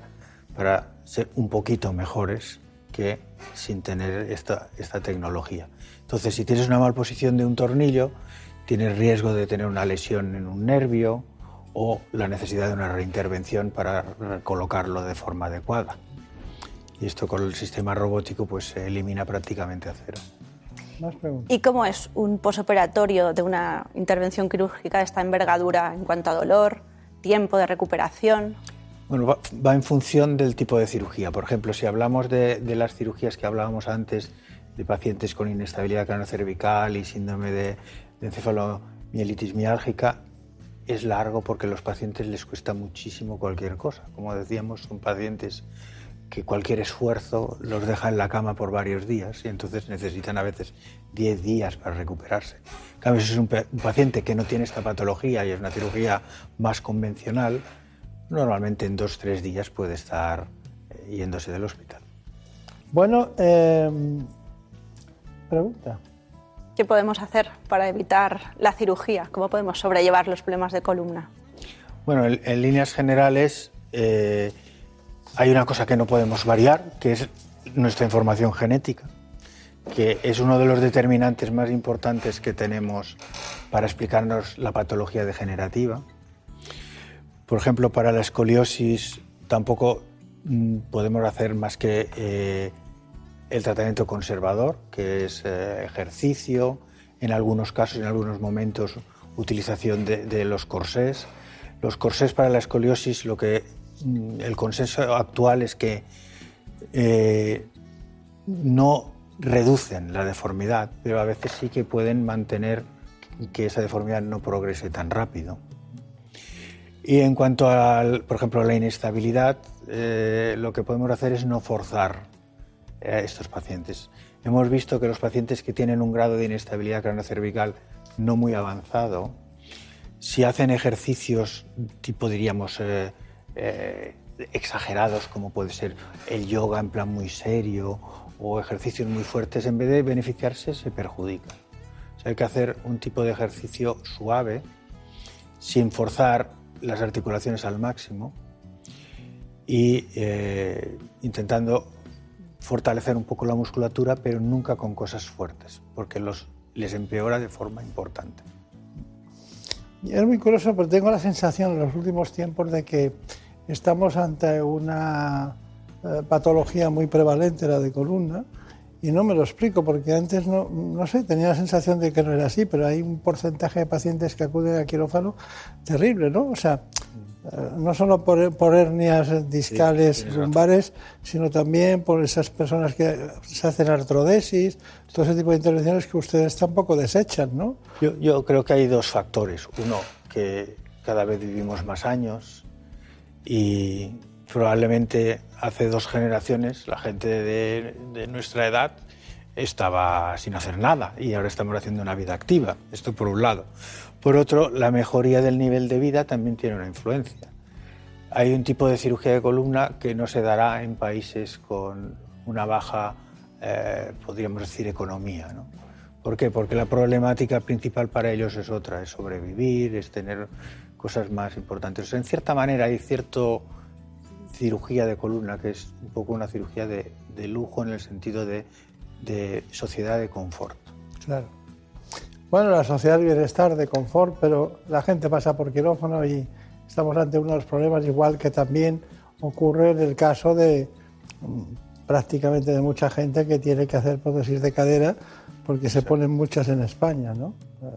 para ser un poquito mejores que sin tener esta, esta tecnología. Entonces, si tienes una malposición de un tornillo, tienes riesgo de tener una lesión en un nervio o la necesidad de una reintervención para colocarlo de forma adecuada. Y esto con el sistema robótico pues se elimina prácticamente a cero. ¿Y cómo es un posoperatorio de una intervención quirúrgica de esta envergadura en cuanto a dolor, tiempo de recuperación? Bueno, va, va en función del tipo de cirugía. Por ejemplo, si hablamos de, de las cirugías que hablábamos antes, de pacientes con inestabilidad craneocervical y síndrome de, de encefalomielitis miálgica, es largo porque a los pacientes les cuesta muchísimo cualquier cosa. Como decíamos, son pacientes que cualquier esfuerzo los deja en la cama por varios días y entonces necesitan a veces 10 días para recuperarse. En cambio, si es un paciente que no tiene esta patología y es una cirugía más convencional, normalmente en dos tres días puede estar eh, yéndose del hospital. Bueno, eh, pregunta. ¿Qué podemos hacer para evitar la cirugía? ¿Cómo podemos sobrellevar los problemas de columna? Bueno, en, en líneas generales eh, hay una cosa que no podemos variar, que es nuestra información genética, que es uno de los determinantes más importantes que tenemos para explicarnos la patología degenerativa. Por ejemplo, para la escoliosis tampoco mm, podemos hacer más que eh, el tratamiento conservador, que es eh, ejercicio, en algunos casos, en algunos momentos, utilización de, los corsés. Los corsés para la escoliosis, lo que mm, el consenso actual es que eh, no reducen la deformidad, pero a veces sí que pueden mantener que esa deformidad no progrese tan rápido. Y en cuanto a, por ejemplo, a la inestabilidad, eh, lo que podemos hacer es no forzar a estos pacientes. Hemos visto que los pacientes que tienen un grado de inestabilidad craneocervical no muy avanzado, si hacen ejercicios tipo, diríamos, eh, eh, exagerados, como puede ser el yoga en plan muy serio o ejercicios muy fuertes, en vez de beneficiarse, se perjudican. O sea, hay que hacer un tipo de ejercicio suave, sin forzar las articulaciones al máximo y eh, intentando fortalecer un poco la musculatura, pero nunca con cosas fuertes, porque los, les empeora de forma importante. Es muy curioso, pero tengo la sensación en los últimos tiempos de que estamos ante una eh, patología muy prevalente, la de columna, y no me lo explico, porque antes no, no sé, tenía la sensación de que no era así, pero hay un porcentaje de pacientes que acuden a quirófano terrible, ¿no? O sea, eh, no solo por, por hernias discales Sí, lumbares, sino también por esas personas que se hacen artrodesis, todo ese tipo de intervenciones que ustedes tampoco desechan, ¿no? Yo, yo creo que hay dos factores. Uno, que cada vez vivimos más años y probablemente hace dos generaciones la gente de, nuestra edad estaba sin hacer nada y ahora estamos haciendo una vida activa. Esto por un lado. Por otro, la mejoría del nivel de vida también tiene una influencia. Hay un tipo de cirugía de columna que no se dará en países con una baja, eh, podríamos decir, economía. ¿no? ¿Por qué? Porque la problemática principal para ellos es otra, es sobrevivir, es tener cosas más importantes. O sea, en cierta manera hay cierto cirugía de columna que es un poco una cirugía de, de lujo en el sentido de, de sociedad de confort. Claro. Bueno, la sociedad de bienestar, de confort, pero la gente pasa por quirófano y estamos ante uno de los problemas, igual que también ocurre en el caso de mm, prácticamente de mucha gente que tiene que hacer prótesis de cadera porque se ponen muchas en España, ¿no? Eh,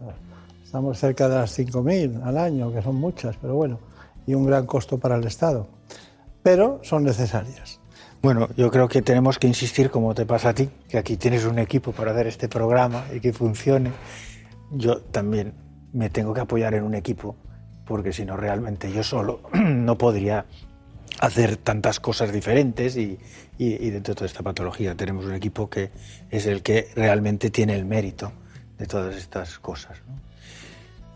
Estamos cerca de las 5.000 al año, que son muchas, pero bueno, y un gran costo para el Estado. Pero son necesarias. Bueno, yo creo que tenemos que insistir, como te pasa a ti, que aquí tienes un equipo para hacer este programa y que funcione. Yo también me tengo que apoyar en un equipo, porque si no, realmente yo solo no podría hacer tantas cosas diferentes y, y, y dentro de toda esta patología tenemos un equipo que es el que realmente tiene el mérito de todas estas cosas. ¿no?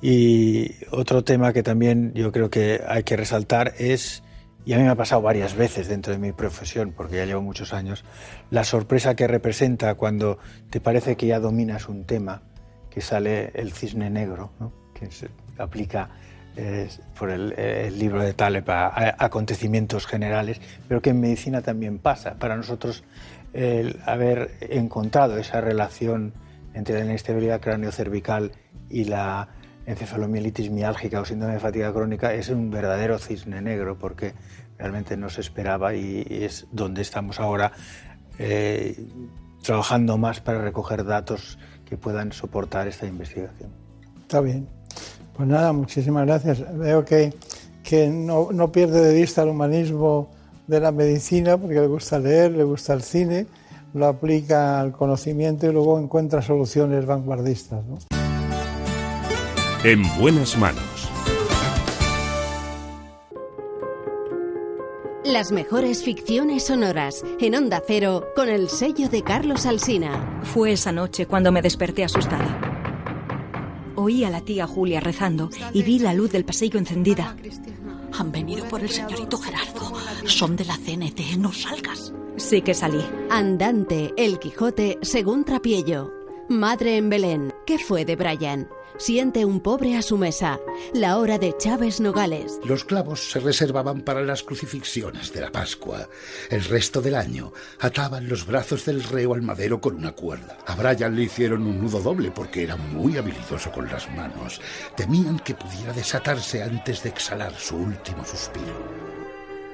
Y otro tema que también yo creo que hay que resaltar es, y a mí me ha pasado varias veces dentro de mi profesión, porque ya llevo muchos años, la sorpresa que representa cuando te parece que ya dominas un tema, que sale el cisne negro, que se aplica eh, por el, libro de Taleb a, a, acontecimientos generales, pero que en medicina también pasa. Para nosotros el haber encontrado esa relación entre la inestabilidad craneocervical y la encefalomielitis miálgica o síndrome de fatiga crónica es un verdadero cisne negro porque realmente no se esperaba y, es donde estamos ahora eh, trabajando más para recoger datos que puedan soportar esta investigación. Está bien. Pues nada, muchísimas gracias. Veo que, que no, no pierde de vista el humanismo de la medicina porque le gusta leer, le gusta el cine, lo aplica al conocimiento y luego encuentra soluciones vanguardistas. ¿no? En buenas manos. Las mejores ficciones sonoras en Onda Cero con el sello de Carlos Alsina. Fue esa noche cuando me desperté asustada. Oí a la tía Julia rezando y vi la luz del pasillo encendida. Han venido por el señorito Gerardo. Son de la CNT, no salgas. Sí que salí. Andante, El Quijote, según Trapiello. Madre en Belén. ¿Qué fue de Brian? Siente un pobre a su mesa. La hora de Chávez Nogales. Los clavos se reservaban para las crucifixiones de la Pascua. El resto del año ataban los brazos del reo al madero con una cuerda. A Brian le hicieron un nudo doble porque era muy habilidoso con las manos. Temían que pudiera desatarse antes de exhalar su último suspiro.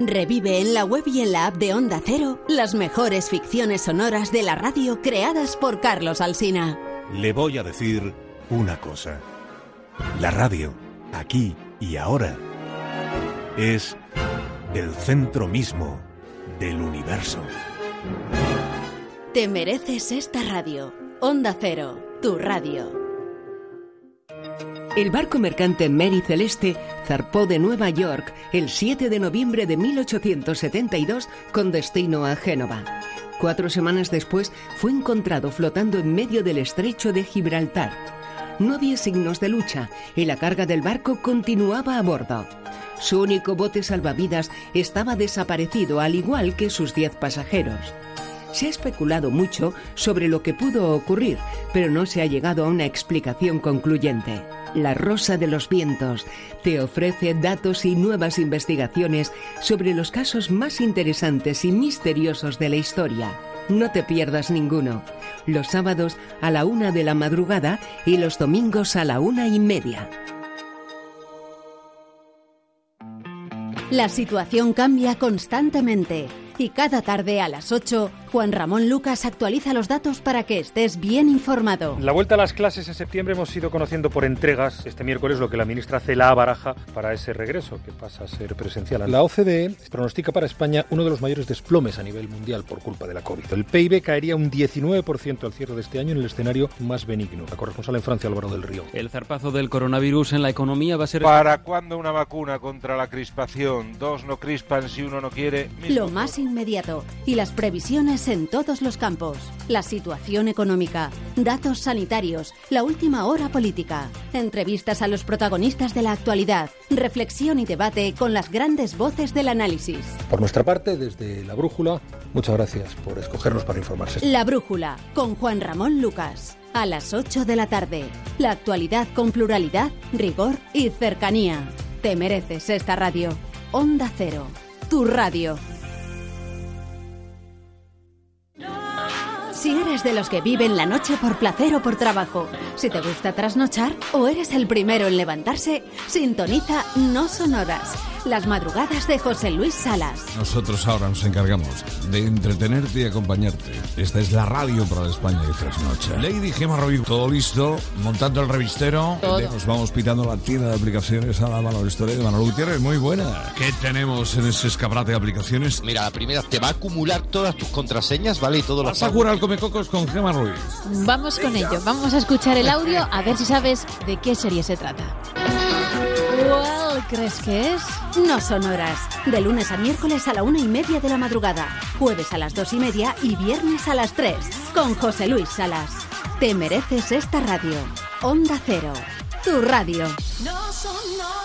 Revive en la web y en la app de Onda Cero las mejores ficciones sonoras de la radio creadas por Carlos Alsina. Le voy a decir una cosa. La radio, aquí y ahora, es el centro mismo del universo. Te mereces esta radio. Onda Cero, tu radio. El barco mercante Mary Celeste zarpó de Nueva York el 7 de noviembre de 1872 con destino a Génova. Cuatro semanas después fue encontrado flotando en medio del estrecho de Gibraltar. No había signos de lucha y la carga del barco continuaba a bordo. Su único bote salvavidas estaba desaparecido, al igual que sus diez pasajeros. Se ha especulado mucho sobre lo que pudo ocurrir, pero no se ha llegado a una explicación concluyente. La Rosa de los Vientos te ofrece datos y nuevas investigaciones sobre los casos más interesantes y misteriosos de la historia. No te pierdas ninguno. Los sábados a la una de la madrugada y los domingos a la una y media. La situación cambia constantemente y cada tarde a las 8, Juan Ramón Lucas actualiza los datos para que estés bien informado. La vuelta a las clases en septiembre hemos ido conociendo por entregas este miércoles lo que la ministra Cela baraja para ese regreso, que pasa a ser presencial. La OCDE pronostica para España uno de los mayores desplomes a nivel mundial por culpa de la COVID. El PIB caería un 19% al cierre de este año en el escenario más benigno. La corresponsal en Francia, Álvaro del Río. El zarpazo del coronavirus en la economía va a ser... ¿Para cuándo una vacuna contra la crispación? Dos no crispan si uno no quiere. Lo más inmediato y las previsiones en todos los campos. La situación económica, datos sanitarios, la última hora política, entrevistas a los protagonistas de la actualidad, reflexión y debate con las grandes voces del análisis. Por nuestra parte, desde La Brújula, muchas gracias por escogernos para informarse. La Brújula, con Juan Ramón Lucas. A las 8 de la tarde. La actualidad con pluralidad, rigor y cercanía. Te mereces esta radio. Onda Cero. Tu radio. Si eres de los que viven la noche por placer o por trabajo, si te gusta trasnochar o eres el primero en levantarse, sintoniza No Sonoras, las madrugadas de José Luis Salas. Nosotros ahora nos encargamos de entretenerte y acompañarte. Esta es la radio para la España de trasnoche. Lady Gemma Robin, todo listo, montando el revistero. Todo. Nos vamos pitando la tienda de aplicaciones a la mano historia de Manolo Gutiérrez, muy buena. ¿Qué tenemos en ese escaparate de aplicaciones? Mira, la primera te va a acumular todas tus contraseñas, ¿vale? Y todo lo Vas a Comecocos con Gemma Ruiz. Vamos con ello. Vamos a escuchar el audio a ver si sabes de qué serie se trata. ¿Cuál crees que es? No Sonoras, de lunes a miércoles a la una y media de la madrugada, jueves a las dos y media y viernes a las tres, con José Luis Salas. Te mereces esta radio. Onda Cero, tu radio. No sonoras.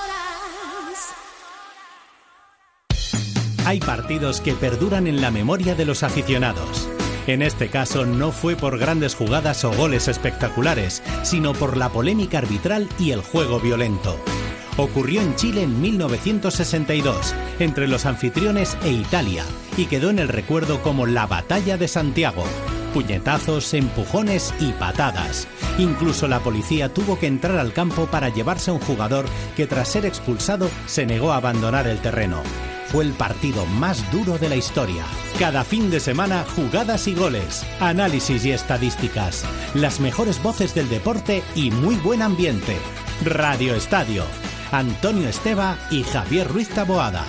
Hay partidos que perduran en la memoria de los aficionados. En este caso no fue por grandes jugadas o goles espectaculares, sino por la polémica arbitral y el juego violento. Ocurrió en Chile en 1962, entre los anfitriones e Italia, y quedó en el recuerdo como la Batalla de Santiago. puñetazos, empujones y patadas. Incluso la policía tuvo que entrar al campo para llevarse a un jugador que tras ser expulsado se negó a abandonar el terreno. Fue el partido más duro de la historia. Cada fin de semana, jugadas y goles, análisis y estadísticas, las mejores voces del deporte y muy buen ambiente. Radio Estadio. Antonio Esteba y Javier Ruiz Taboada.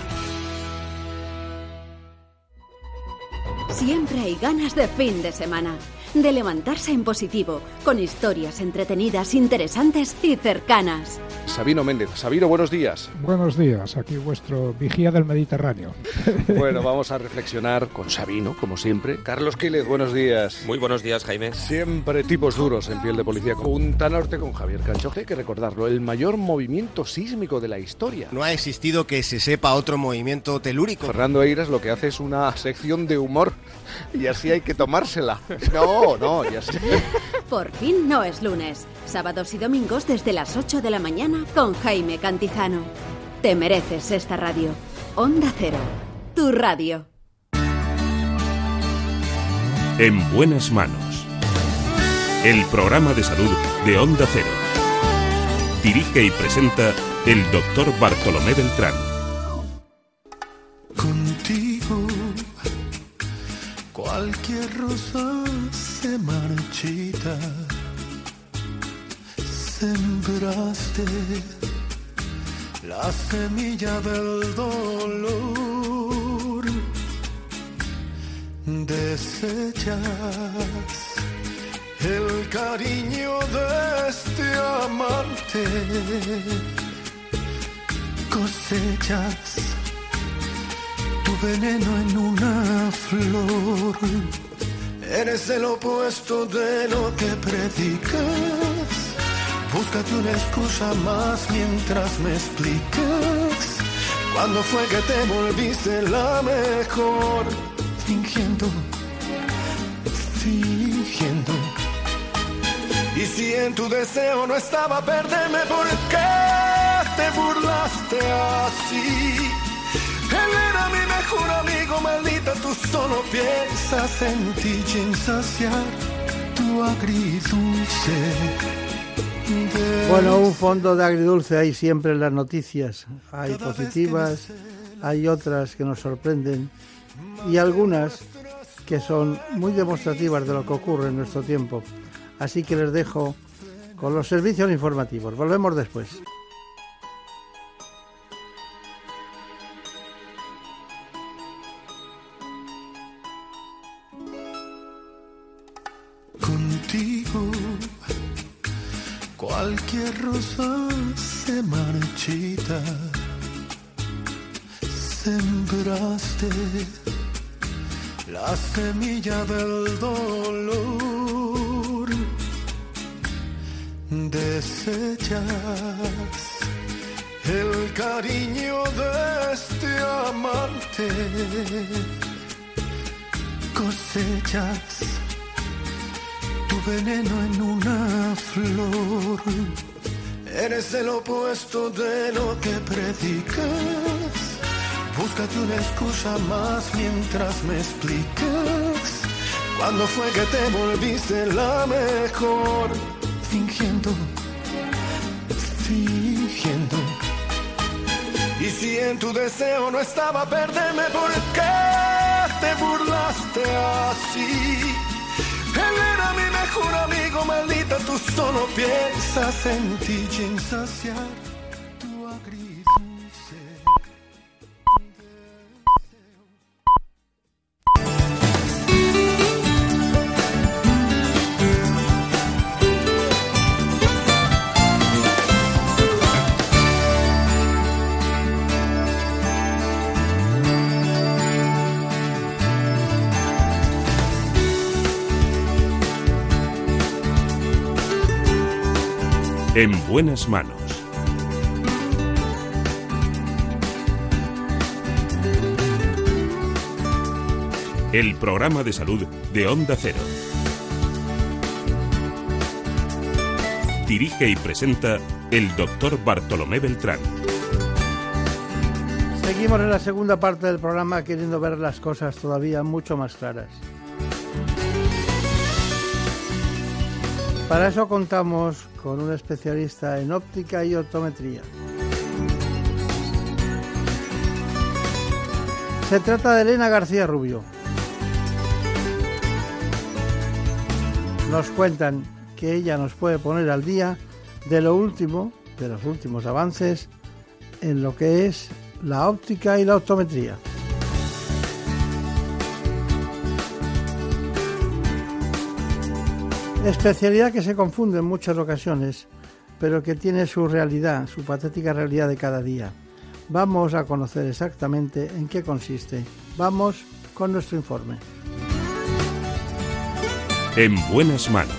Siempre hay ganas de fin de semana, de levantarse en positivo, con historias entretenidas, interesantes y cercanas. Sabino Méndez. Sabino, buenos días. Buenos días, aquí vuestro vigía del Mediterráneo. Bueno, vamos a reflexionar con Sabino, como siempre. Carlos Quílez, buenos días. Muy buenos días, Jaime. Siempre tipos duros en piel de policía. Punta Norte con Javier Canchoje, hay que recordarlo, el mayor movimiento sísmico de la historia. No ha existido que se sepa otro movimiento telúrico. Fernando Eiras lo que hace es una sección de humor y así hay que tomársela. No, no, ya sé. Por fin no es lunes. Sábados y domingos desde las 8 de la mañana con Jaime Cantizano. Te mereces esta radio. Onda Cero. Tu radio. En buenas manos. El programa de salud de Onda Cero. Dirige y presenta el doctor Bartolomé Beltrán. Contigo cualquier rosa se marchita. Sembraste la semilla del dolor. Desechas el cariño de este amante. Cosechas veneno en una flor. Eres el opuesto de lo que predicas. Búscate una excusa más mientras me explicas. ¿Cuándo fue que te volviste la mejor? Fingiendo, fingiendo. Y si en tu deseo no estaba perderme, ¿por qué te burlaste así? Él era mi mejor amigo, maldita, tú solo piensas en ti y en saciar tu agridulce. Bueno, un fondo de agridulce hay siempre en las noticias. Hay positivas, hay otras que nos sorprenden y algunas que son muy demostrativas de lo que ocurre en nuestro tiempo. Así que les dejo con los servicios informativos. Volvemos después. Rosa se marchita. Sembraste la semilla del dolor. Desechas el cariño de este amante. Cosechas tu veneno en una flor. Eres el opuesto de lo que predicas. Búscate una excusa más mientras me explicas. ¿Cuándo fue que te volviste la mejor? Fingiendo, fingiendo. Y si en tu deseo no estaba perderme, ¿por qué te burlaste así? Él era mi mejor amigo, maldita, tú solo piensas en ti y En buenas manos. El programa de salud de Onda Cero. Dirige y presenta el doctor Bartolomé Beltrán. Seguimos en la segunda parte del programa queriendo ver las cosas todavía mucho más claras. Para eso contamos con un especialista en óptica y optometría. Se trata de Elena García Rubio. Nos cuentan que ella nos puede poner al día de lo último, de los últimos avances en lo que es la óptica y la optometría. Especialidad que se confunde en muchas ocasiones, pero que tiene su realidad, su patética realidad de cada día. Vamos a conocer exactamente en qué consiste. Vamos con nuestro informe. En buenas manos.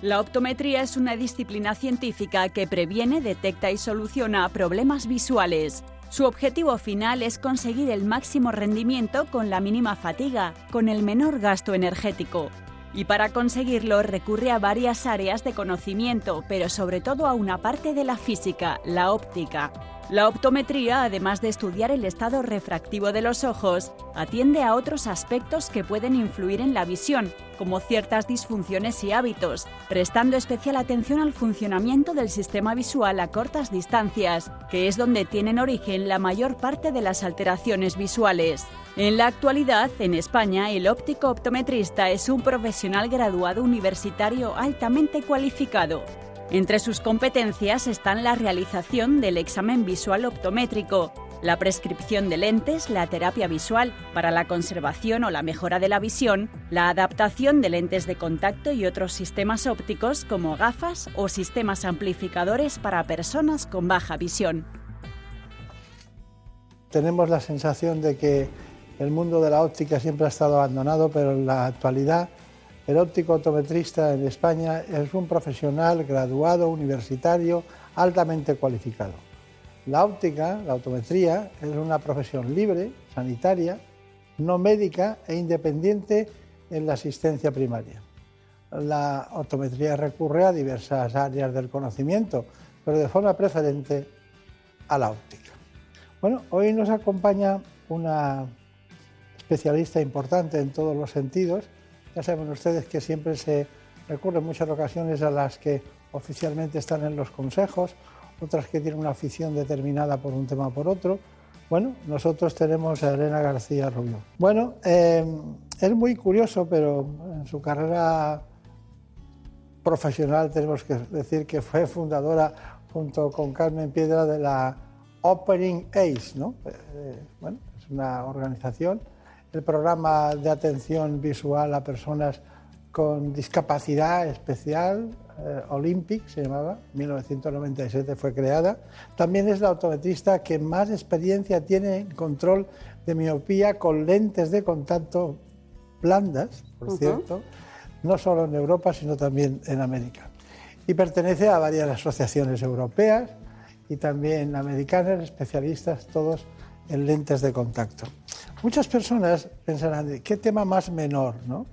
La optometría es una disciplina científica que previene, detecta y soluciona problemas visuales. Su objetivo final es conseguir el máximo rendimiento con la mínima fatiga, con el menor gasto energético. Y para conseguirlo recurre a varias áreas de conocimiento, pero sobre todo a una parte de la física, la óptica. La optometría, además de estudiar el estado refractivo de los ojos, atiende a otros aspectos que pueden influir en la visión, como ciertas disfunciones y hábitos, prestando especial atención al funcionamiento del sistema visual a cortas distancias, que es donde tienen origen la mayor parte de las alteraciones visuales. En la actualidad, en España, el óptico optometrista es un profesional graduado universitario altamente cualificado. Entre sus competencias están la realización del examen visual optométrico, la prescripción de lentes, la terapia visual para la conservación o la mejora de la visión, la adaptación de lentes de contacto y otros sistemas ópticos como gafas o sistemas amplificadores para personas con baja visión. Tenemos la sensación de que el mundo de la óptica siempre ha estado abandonado, pero en la actualidad el óptico optometrista en España es un profesional graduado universitario altamente cualificado. La óptica, la optometría, es una profesión libre, sanitaria, no médica e independiente en la asistencia primaria. La optometría recurre a diversas áreas del conocimiento, pero de forma preferente a la óptica. Bueno, hoy nos acompaña una especialista importante en todos los sentidos, ya saben ustedes que siempre se recurre en muchas ocasiones a las que oficialmente están en los consejos, otras que tienen una afición determinada por un tema o por otro. Bueno, nosotros tenemos a Elena García Rubio. Bueno, eh, es muy curioso, pero en su carrera profesional tenemos que decir que fue fundadora junto con Carmen Piedra de la Opening Ace, ¿no? Eh, bueno, es una organización el programa de atención visual a personas con discapacidad especial, eh, Olympic se llamaba, 1997 fue creada. También es la optometrista que más experiencia tiene en control de miopía con lentes de contacto blandas, por cierto, no solo en Europa, sino también en América. Y pertenece a varias asociaciones europeas y también americanas, especialistas todos en lentes de contacto. Muchas personas pensarán, ¿qué tema más menor, no?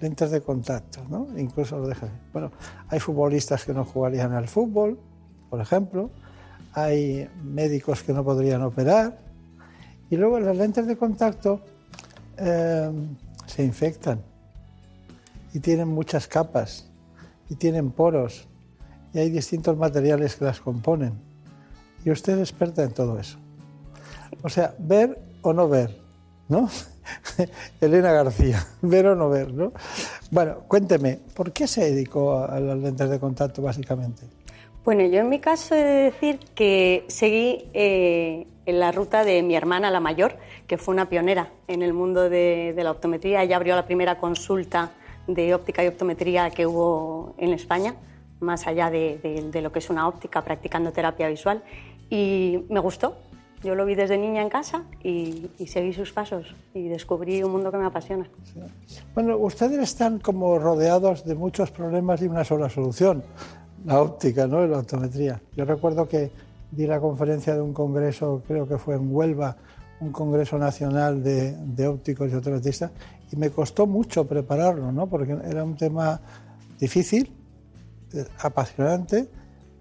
Lentes de contacto, ¿no? Incluso lo dejan. Bueno, hay futbolistas que no jugarían al fútbol, por ejemplo. Hay médicos que no podrían operar. Y luego las lentes de contacto eh, se infectan y tienen muchas capas y tienen poros y hay distintos materiales que las componen. Y usted es experta en todo eso. O sea, ver o no ver, ¿no? Elena García, ver o no ver, ¿no? Bueno, cuénteme, ¿por qué se dedicó a las lentes de contacto básicamente? Bueno, yo en mi caso he de decir que seguí eh, en la ruta de mi hermana, la mayor, que fue una pionera en el mundo de, la optometría. Ella abrió la primera consulta de óptica y optometría que hubo en España, más allá de lo que es una óptica, practicando terapia visual. Y me gustó, yo lo vi desde niña en casa y, seguí sus pasos y descubrí un mundo que me apasiona. Bueno, ustedes están como rodeados de muchos problemas y una sola solución, la óptica, ¿no? la optometría. Yo recuerdo que di la conferencia de un congreso, creo que fue en Huelva, un congreso nacional de, de ópticos y optometristas, y me costó mucho prepararlo, ¿no? porque era un tema difícil, eh, apasionante,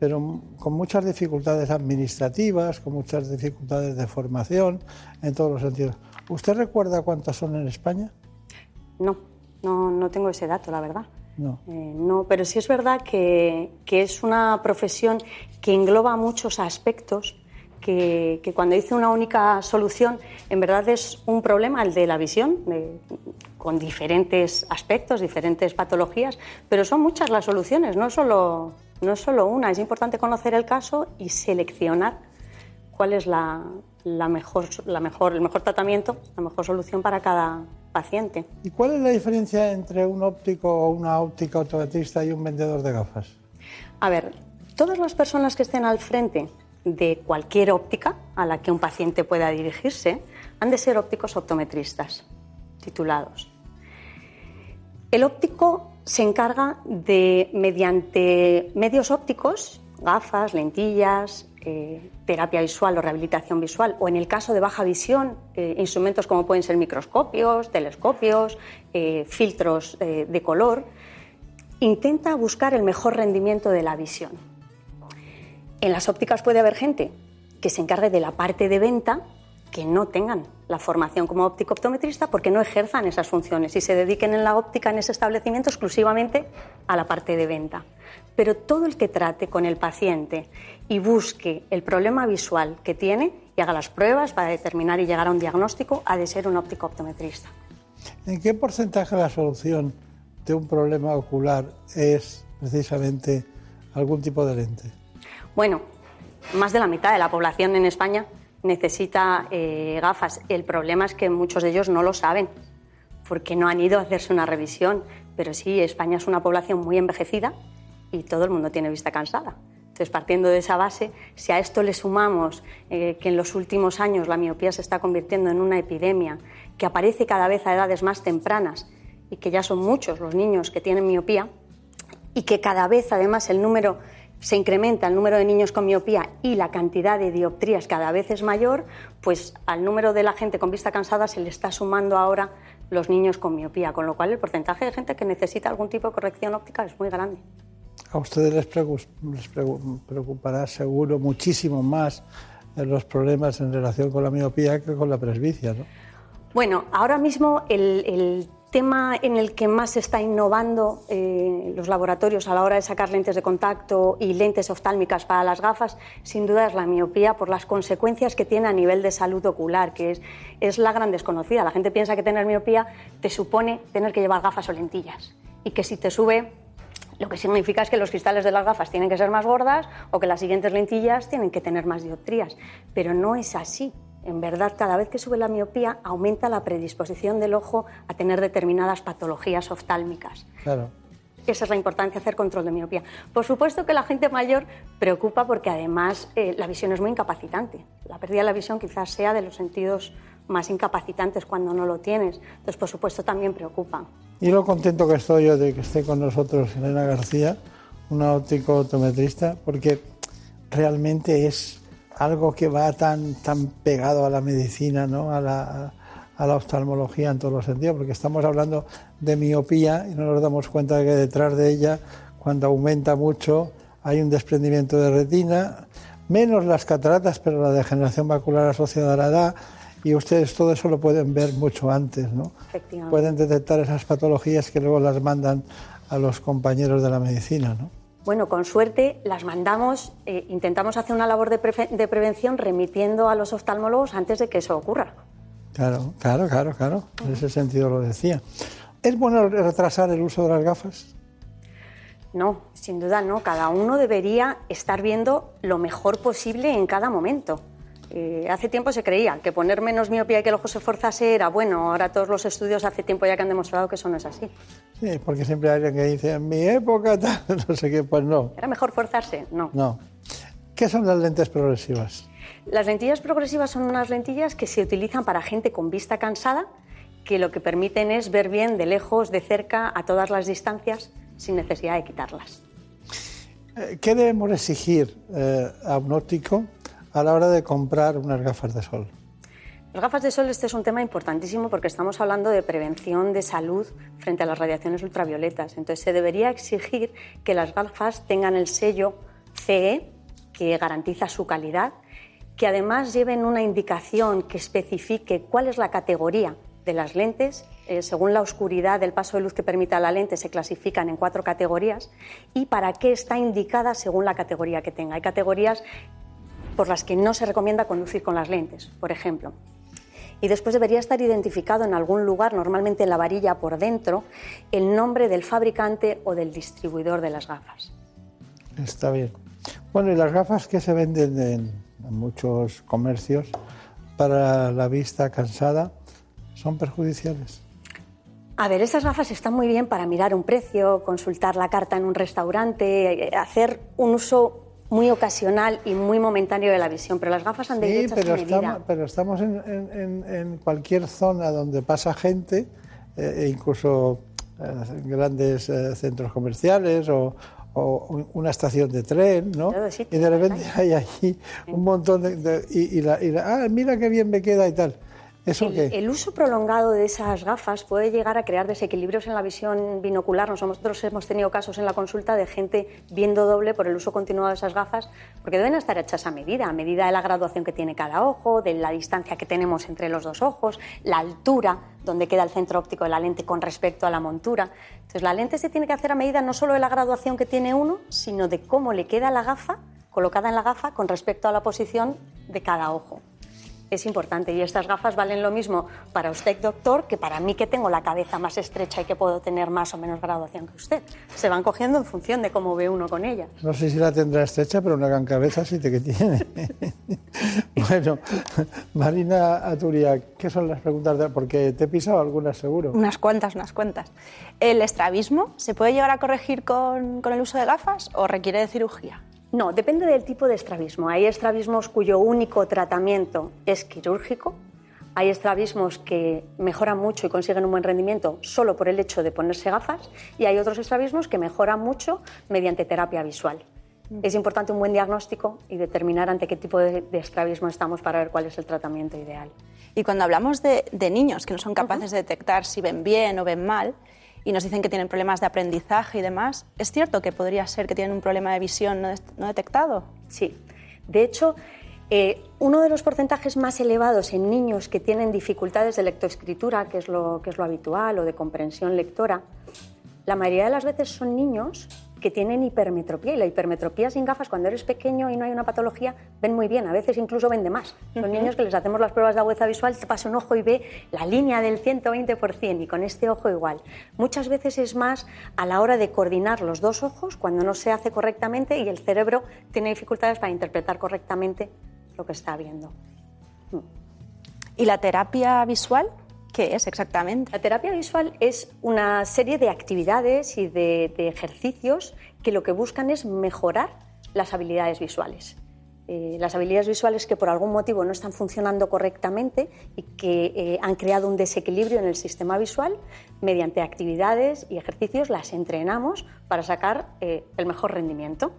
pero con muchas dificultades administrativas, con muchas dificultades de formación, en todos los sentidos. ¿Usted recuerda cuántas son en España? No, no, no tengo ese dato, la verdad. No. Eh, no, pero sí es verdad que, que es una profesión que engloba muchos aspectos que, que cuando dice una única solución, en verdad es un problema el de la visión, de- con diferentes aspectos, diferentes patologías, pero son muchas las soluciones, no solo, no es solo una. Es importante conocer el caso y seleccionar cuál es la, la mejor, la mejor, el mejor tratamiento, la mejor solución para cada paciente. ¿Y cuál es la diferencia entre un óptico o una óptica optometrista y un vendedor de gafas? A ver, todas las personas que estén al frente de cualquier óptica a la que un paciente pueda dirigirse han de ser ópticos optometristas titulados. El óptico se encarga de, mediante medios ópticos, gafas, lentillas, eh, terapia visual o rehabilitación visual, o en el caso de baja visión, eh, instrumentos como pueden ser microscopios, telescopios, eh, filtros de color, intenta buscar el mejor rendimiento de la visión. En las ópticas puede haber gente que se encargue de la parte de venta que no tengan la formación como óptico optometrista porque no ejerzan esas funciones y se dediquen en la óptica en ese establecimiento exclusivamente a la parte de venta. Pero todo el que trate con el paciente y busque el problema visual que tiene y haga las pruebas para determinar y llegar a un diagnóstico ha de ser un óptico optometrista. ¿En qué porcentaje la solución de un problema ocular es precisamente algún tipo de lente? Bueno, más de la mitad de la población en España necesita eh, gafas. El problema es que muchos de ellos no lo saben porque no han ido a hacerse una revisión. Pero sí, España es una población muy envejecida y todo el mundo tiene vista cansada. Entonces, partiendo de esa base, si a esto le sumamos eh, que en los últimos años la miopía se está convirtiendo en una epidemia, que aparece cada vez a edades más tempranas y que ya son muchos los niños que tienen miopía, y que cada vez además el número se incrementa el número de niños con miopía y la cantidad de dioptrías cada vez es mayor, pues al número de la gente con vista cansada se le está sumando ahora los niños con miopía, con lo cual el porcentaje de gente que necesita algún tipo de corrección óptica es muy grande. A ustedes les, preocupará seguro muchísimo más eh, los problemas en relación con la miopía que con la presbicia, ¿no? Bueno, ahora mismo el, el tema en el que más se está innovando eh, los laboratorios a la hora de sacar lentes de contacto y lentes oftálmicas para las gafas, sin duda es la miopía por las consecuencias que tiene a nivel de salud ocular, que es, es la gran desconocida. La gente piensa que tener miopía te supone tener que llevar gafas o lentillas y que si te sube lo que significa es que los cristales de las gafas tienen que ser más gordas o que las siguientes lentillas tienen que tener más dioptrías. Pero no es así. En verdad, cada vez que sube la miopía, aumenta la predisposición del ojo a tener determinadas patologías oftálmicas. Claro. Esa es la importancia de hacer control de miopía. Por supuesto que la gente mayor preocupa porque además eh, la visión es muy incapacitante. La pérdida de la visión quizás sea de los sentidos más incapacitantes cuando no lo tienes. Entonces, por supuesto, también preocupa. Y lo contento que estoy yo de que esté con nosotros Elena García, una óptico optometrista, porque realmente es algo que va tan, tan pegado a la medicina, ¿no? a, la, a la oftalmología en todos los sentidos, porque estamos hablando de miopía y no nos damos cuenta de que detrás de ella, cuando aumenta mucho, hay un desprendimiento de retina, menos las cataratas, pero la degeneración macular asociada a la edad, y ustedes todo eso lo pueden ver mucho antes, ¿no? Pueden detectar esas patologías que luego las mandan a los compañeros de la medicina, ¿no? Bueno, con suerte las mandamos, eh, intentamos hacer una labor de, de prevención remitiendo a los oftalmólogos antes de que eso ocurra. Claro, claro, claro, claro. En ese sentido lo decía. ¿Es bueno retrasar el uso de las gafas? No, sin duda no. Cada uno debería estar viendo lo mejor posible en cada momento. Eh, hace tiempo se creía que poner menos miopía y que el ojo se forzase era bueno. Ahora todos los estudios hace tiempo ya que han demostrado que eso no es así. Sí, porque siempre hay alguien que dice, en mi época, tal, no sé qué, pues no, ¿Era mejor forzarse? No. no. ¿Qué son las lentes progresivas? Las lentillas progresivas son unas lentillas que se utilizan para gente con vista cansada, que lo que permiten es ver bien de lejos, de cerca, a todas las distancias, sin necesidad de quitarlas. Eh, ¿Qué debemos exigir eh, a un óptico a la hora de comprar unas gafas de sol? Las gafas de sol, este es un tema importantísimo porque estamos hablando de prevención de salud frente a las radiaciones ultravioletas. Entonces, se debería exigir que las gafas tengan el sello CE, que garantiza su calidad, que además lleven una indicación que especifique cuál es la categoría de las lentes. Eh, según la oscuridad del paso de luz que permita la lente, se clasifican en cuatro categorías y para qué está indicada según la categoría que tenga. Hay categorías por las que no se recomienda conducir con las lentes, por ejemplo. Y después debería estar identificado en algún lugar, normalmente en la varilla por dentro, el nombre del fabricante o del distribuidor de las gafas. Está bien. Bueno, y las gafas que se venden en, muchos comercios para la vista cansada son perjudiciales. A ver, estas gafas están muy bien para mirar un precio, consultar la carta en un restaurante, eh, hacer un uso muy ocasional y muy momentáneo de la visión, pero las gafas han de ir Sí, pero estamos, pero estamos en, en- en- cualquier zona donde pasa gente, eh, e incluso eh, grandes eh, centros comerciales o, o una estación de tren, ¿no? Y de repente hay allí un montón de... de- y, y la, y la- ah, mira qué bien me queda y tal. ¿Eso El, qué? el uso prolongado de esas gafas puede llegar a crear desequilibrios en la visión binocular. Nosotros hemos tenido casos en la consulta de gente viendo doble por el uso continuado de esas gafas, porque deben estar hechas a medida, a medida de la graduación que tiene cada ojo, de la distancia que tenemos entre los dos ojos, la altura donde queda el centro óptico de la lente con respecto a la montura. Entonces, la lente se tiene que hacer a medida no solo de la graduación que tiene uno, sino de cómo le queda la gafa colocada en la gafa con respecto a la posición de cada ojo es importante y estas gafas valen lo mismo para usted, doctor, que para mí que tengo la cabeza más estrecha y que puedo tener más o menos graduación que usted. Se van cogiendo en función de cómo ve uno con ellas. No sé si la tendrá estrecha, pero una gran cabeza sí te que tiene. bueno, Marina Aturia, ¿qué son las preguntas? De... Porque te he pisado algunas seguro. Unas cuantas, unas cuantas. ¿El estrabismo se puede llegar a corregir con, con el uso de gafas o requiere de cirugía? No, depende del tipo de estrabismo. Hay estrabismos cuyo único tratamiento es quirúrgico. Hay estrabismos que mejoran mucho y consiguen un buen rendimiento solo por el hecho de ponerse gafas y hay otros estrabismos que mejoran mucho mediante terapia visual. Es importante un buen diagnóstico y determinar ante qué tipo de, de estrabismo estamos para ver cuál es el tratamiento ideal. Y cuando hablamos de, de niños que no son capaces de detectar si ven bien o ven mal y nos dicen que tienen problemas de aprendizaje y demás, ¿es cierto que podría ser que tienen un problema de visión no, detectado? Sí. De hecho, eh, uno de los porcentajes más elevados en niños que tienen dificultades de lectoescritura, que es, lo, que es lo habitual, o de comprensión lectora, la mayoría de las veces son niños que tienen hipermetropía. Y la hipermetropía sin gafas, cuando eres pequeño y no hay una patología, ven muy bien. A veces incluso ven de más. Son niños que les hacemos las pruebas de agudeza visual, te pasa un ojo y ve la línea del 120%, y con este ojo igual. Muchas veces es más a la hora de coordinar los dos ojos cuando no se hace correctamente y el cerebro tiene dificultades para interpretar correctamente lo que está viendo. ¿Y la terapia visual qué es exactamente? La terapia visual es una serie de actividades y de, de ejercicios que lo que buscan es mejorar las habilidades visuales. Eh, las habilidades visuales que por algún motivo no están funcionando correctamente y que eh, han creado un desequilibrio en el sistema visual, mediante actividades y ejercicios las entrenamos para sacar eh, el mejor rendimiento.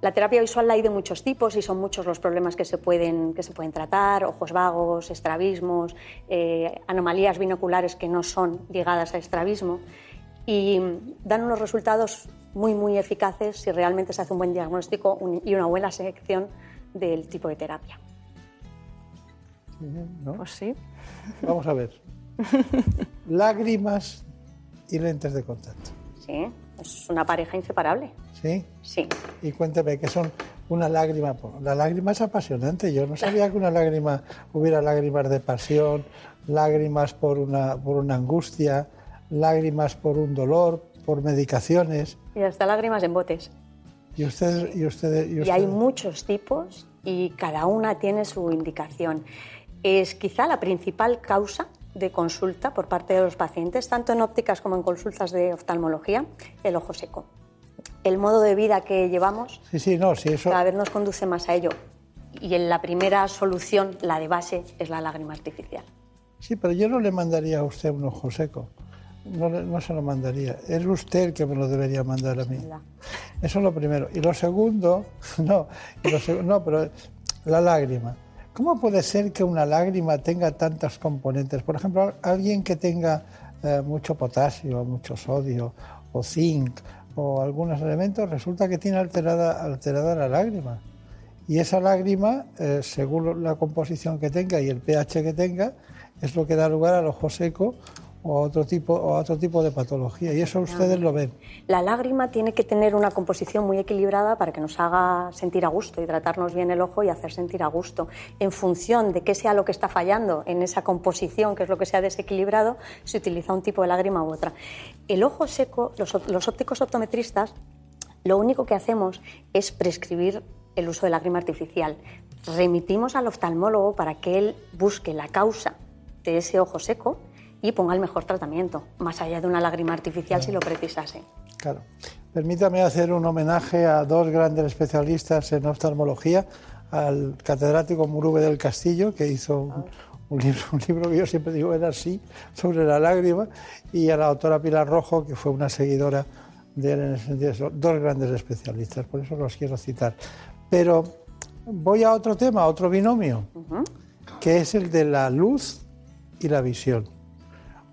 La terapia visual la hay de muchos tipos y son muchos los problemas que se pueden, que se pueden tratar, ojos vagos, estrabismos, eh, anomalías binoculares que no son ligadas a estrabismo y dan unos resultados muy, muy eficaces si realmente se hace un buen diagnóstico y una buena selección del tipo de terapia. ¿no? Pues sí. Vamos a ver. Lágrimas y lentes de contacto. Sí, es una pareja inseparable. ¿Sí? Sí. Y cuéntame, ¿qué son una lágrima? La lágrima es apasionante. Yo no sabía que una lágrima hubiera lágrimas de pasión, lágrimas por una, por una angustia, lágrimas por un dolor, por medicaciones. Y hasta lágrimas en botes. Y ustedes, y ustedes, y Y hay muchos tipos y cada una tiene su indicación. Es quizá la principal causa de consulta por parte de los pacientes, tanto en ópticas como en consultas de oftalmología, el ojo seco. El modo de vida que llevamos Sí, sí, no, sí, eso. cada vez nos conduce más a ello. Y en la primera solución, la de base, es la lágrima artificial. Sí, pero yo no le mandaría a usted un ojo seco. No, no se lo mandaría. Es usted el que me lo debería mandar a mí. Eso es lo primero. Y lo segundo, no, y lo seg- no, pero la lágrima. ¿Cómo puede ser que una lágrima tenga tantos componentes? Por ejemplo, alguien que tenga eh, mucho potasio, mucho sodio o zinc o algunos elementos, resulta que tiene alterada, alterada la lágrima. Y esa lágrima, eh, según la composición que tenga y el pH que tenga, es lo que da lugar al ojo seco o a otro tipo, o a otro tipo de patología. Y eso ustedes lo ven. La lágrima tiene que tener una composición muy equilibrada para que nos haga sentir a gusto y tratarnos bien el ojo y hacer sentir a gusto. En función de qué sea lo que está fallando en esa composición, que es lo que se ha desequilibrado, se utiliza un tipo de lágrima u otra. El ojo seco, los, ópticos optometristas, lo único que hacemos es prescribir el uso de lágrima artificial. Remitimos al oftalmólogo para que él busque la causa de ese ojo seco y ponga el mejor tratamiento, más allá de una lágrima artificial si lo precisase. Claro. Permítame hacer un homenaje a dos grandes especialistas en oftalmología, al catedrático Murube del Castillo, que hizo un, un libro, un libro que yo siempre digo era así, sobre la lágrima, y a la doctora Pilar Rojo, que fue una seguidora de él en ese sentido. Son dos grandes especialistas, por eso los quiero citar. Pero voy a otro tema, a otro binomio, que es el de la luz y la visión.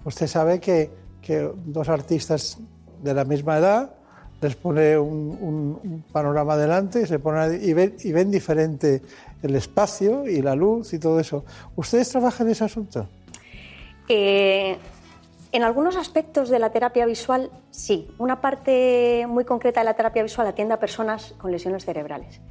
Usted sabe que, que dos artistas de la misma edad les pone un, un- un panorama delante y, se ponen, y, ven, y ven diferente el espacio y la luz y todo eso. ¿Ustedes trabajan en ese asunto? Eh, en algunos aspectos de la terapia visual, sí. Una parte muy concreta de la terapia visual atiende a personas con lesiones cerebrales.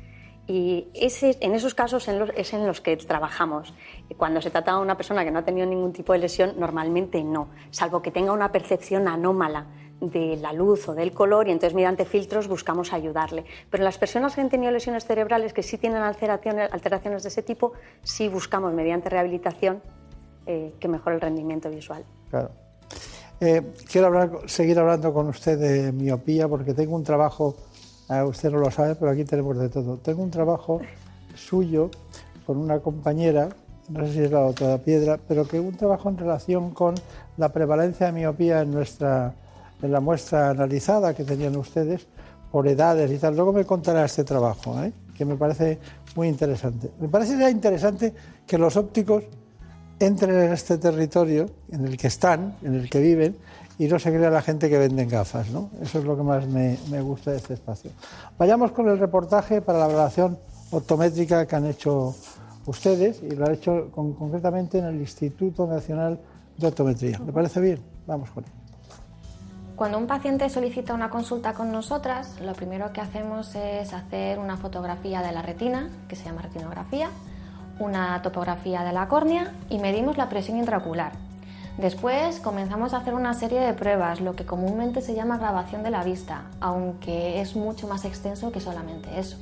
Y ese, en esos casos es en los que trabajamos. Cuando se trata de una persona que no ha tenido ningún tipo de lesión, normalmente no, salvo que tenga una percepción anómala de la luz o del color y entonces mediante filtros buscamos ayudarle. Pero las personas que han tenido lesiones cerebrales que sí tienen alteraciones, alteraciones de ese tipo, sí buscamos mediante rehabilitación eh, que mejore el rendimiento visual. Claro. Eh, quiero seguir hablando con usted de miopía porque tengo un trabajo, eh, usted no lo sabe, pero aquí tenemos de todo. Tengo un trabajo suyo con una compañera, no sé si es la doctora Piedra, pero que un trabajo en relación con la prevalencia de miopía en, nuestra, en la muestra analizada que tenían ustedes por edades y tal. Luego me contará este trabajo, ¿eh? que me parece muy interesante. Me parece ya interesante que los ópticos entren en este territorio en el que están, en el que viven, y no se crea la gente que venden gafas. Eso es lo que más me, me gusta de este espacio. Vayamos con el reportaje para la evaluación optométrica que han hecho ustedes, y lo han hecho con- concretamente en el Instituto Nacional de Optometría. ¿Le parece bien? Vamos con él. Cuando un paciente solicita una consulta con nosotras, lo primero que hacemos es hacer una fotografía de la retina, que se llama retinografía, una topografía de la córnea y medimos la presión intraocular. Después comenzamos a hacer una serie de pruebas, lo que comúnmente se llama grabación de la vista, aunque es mucho más extenso que solamente eso.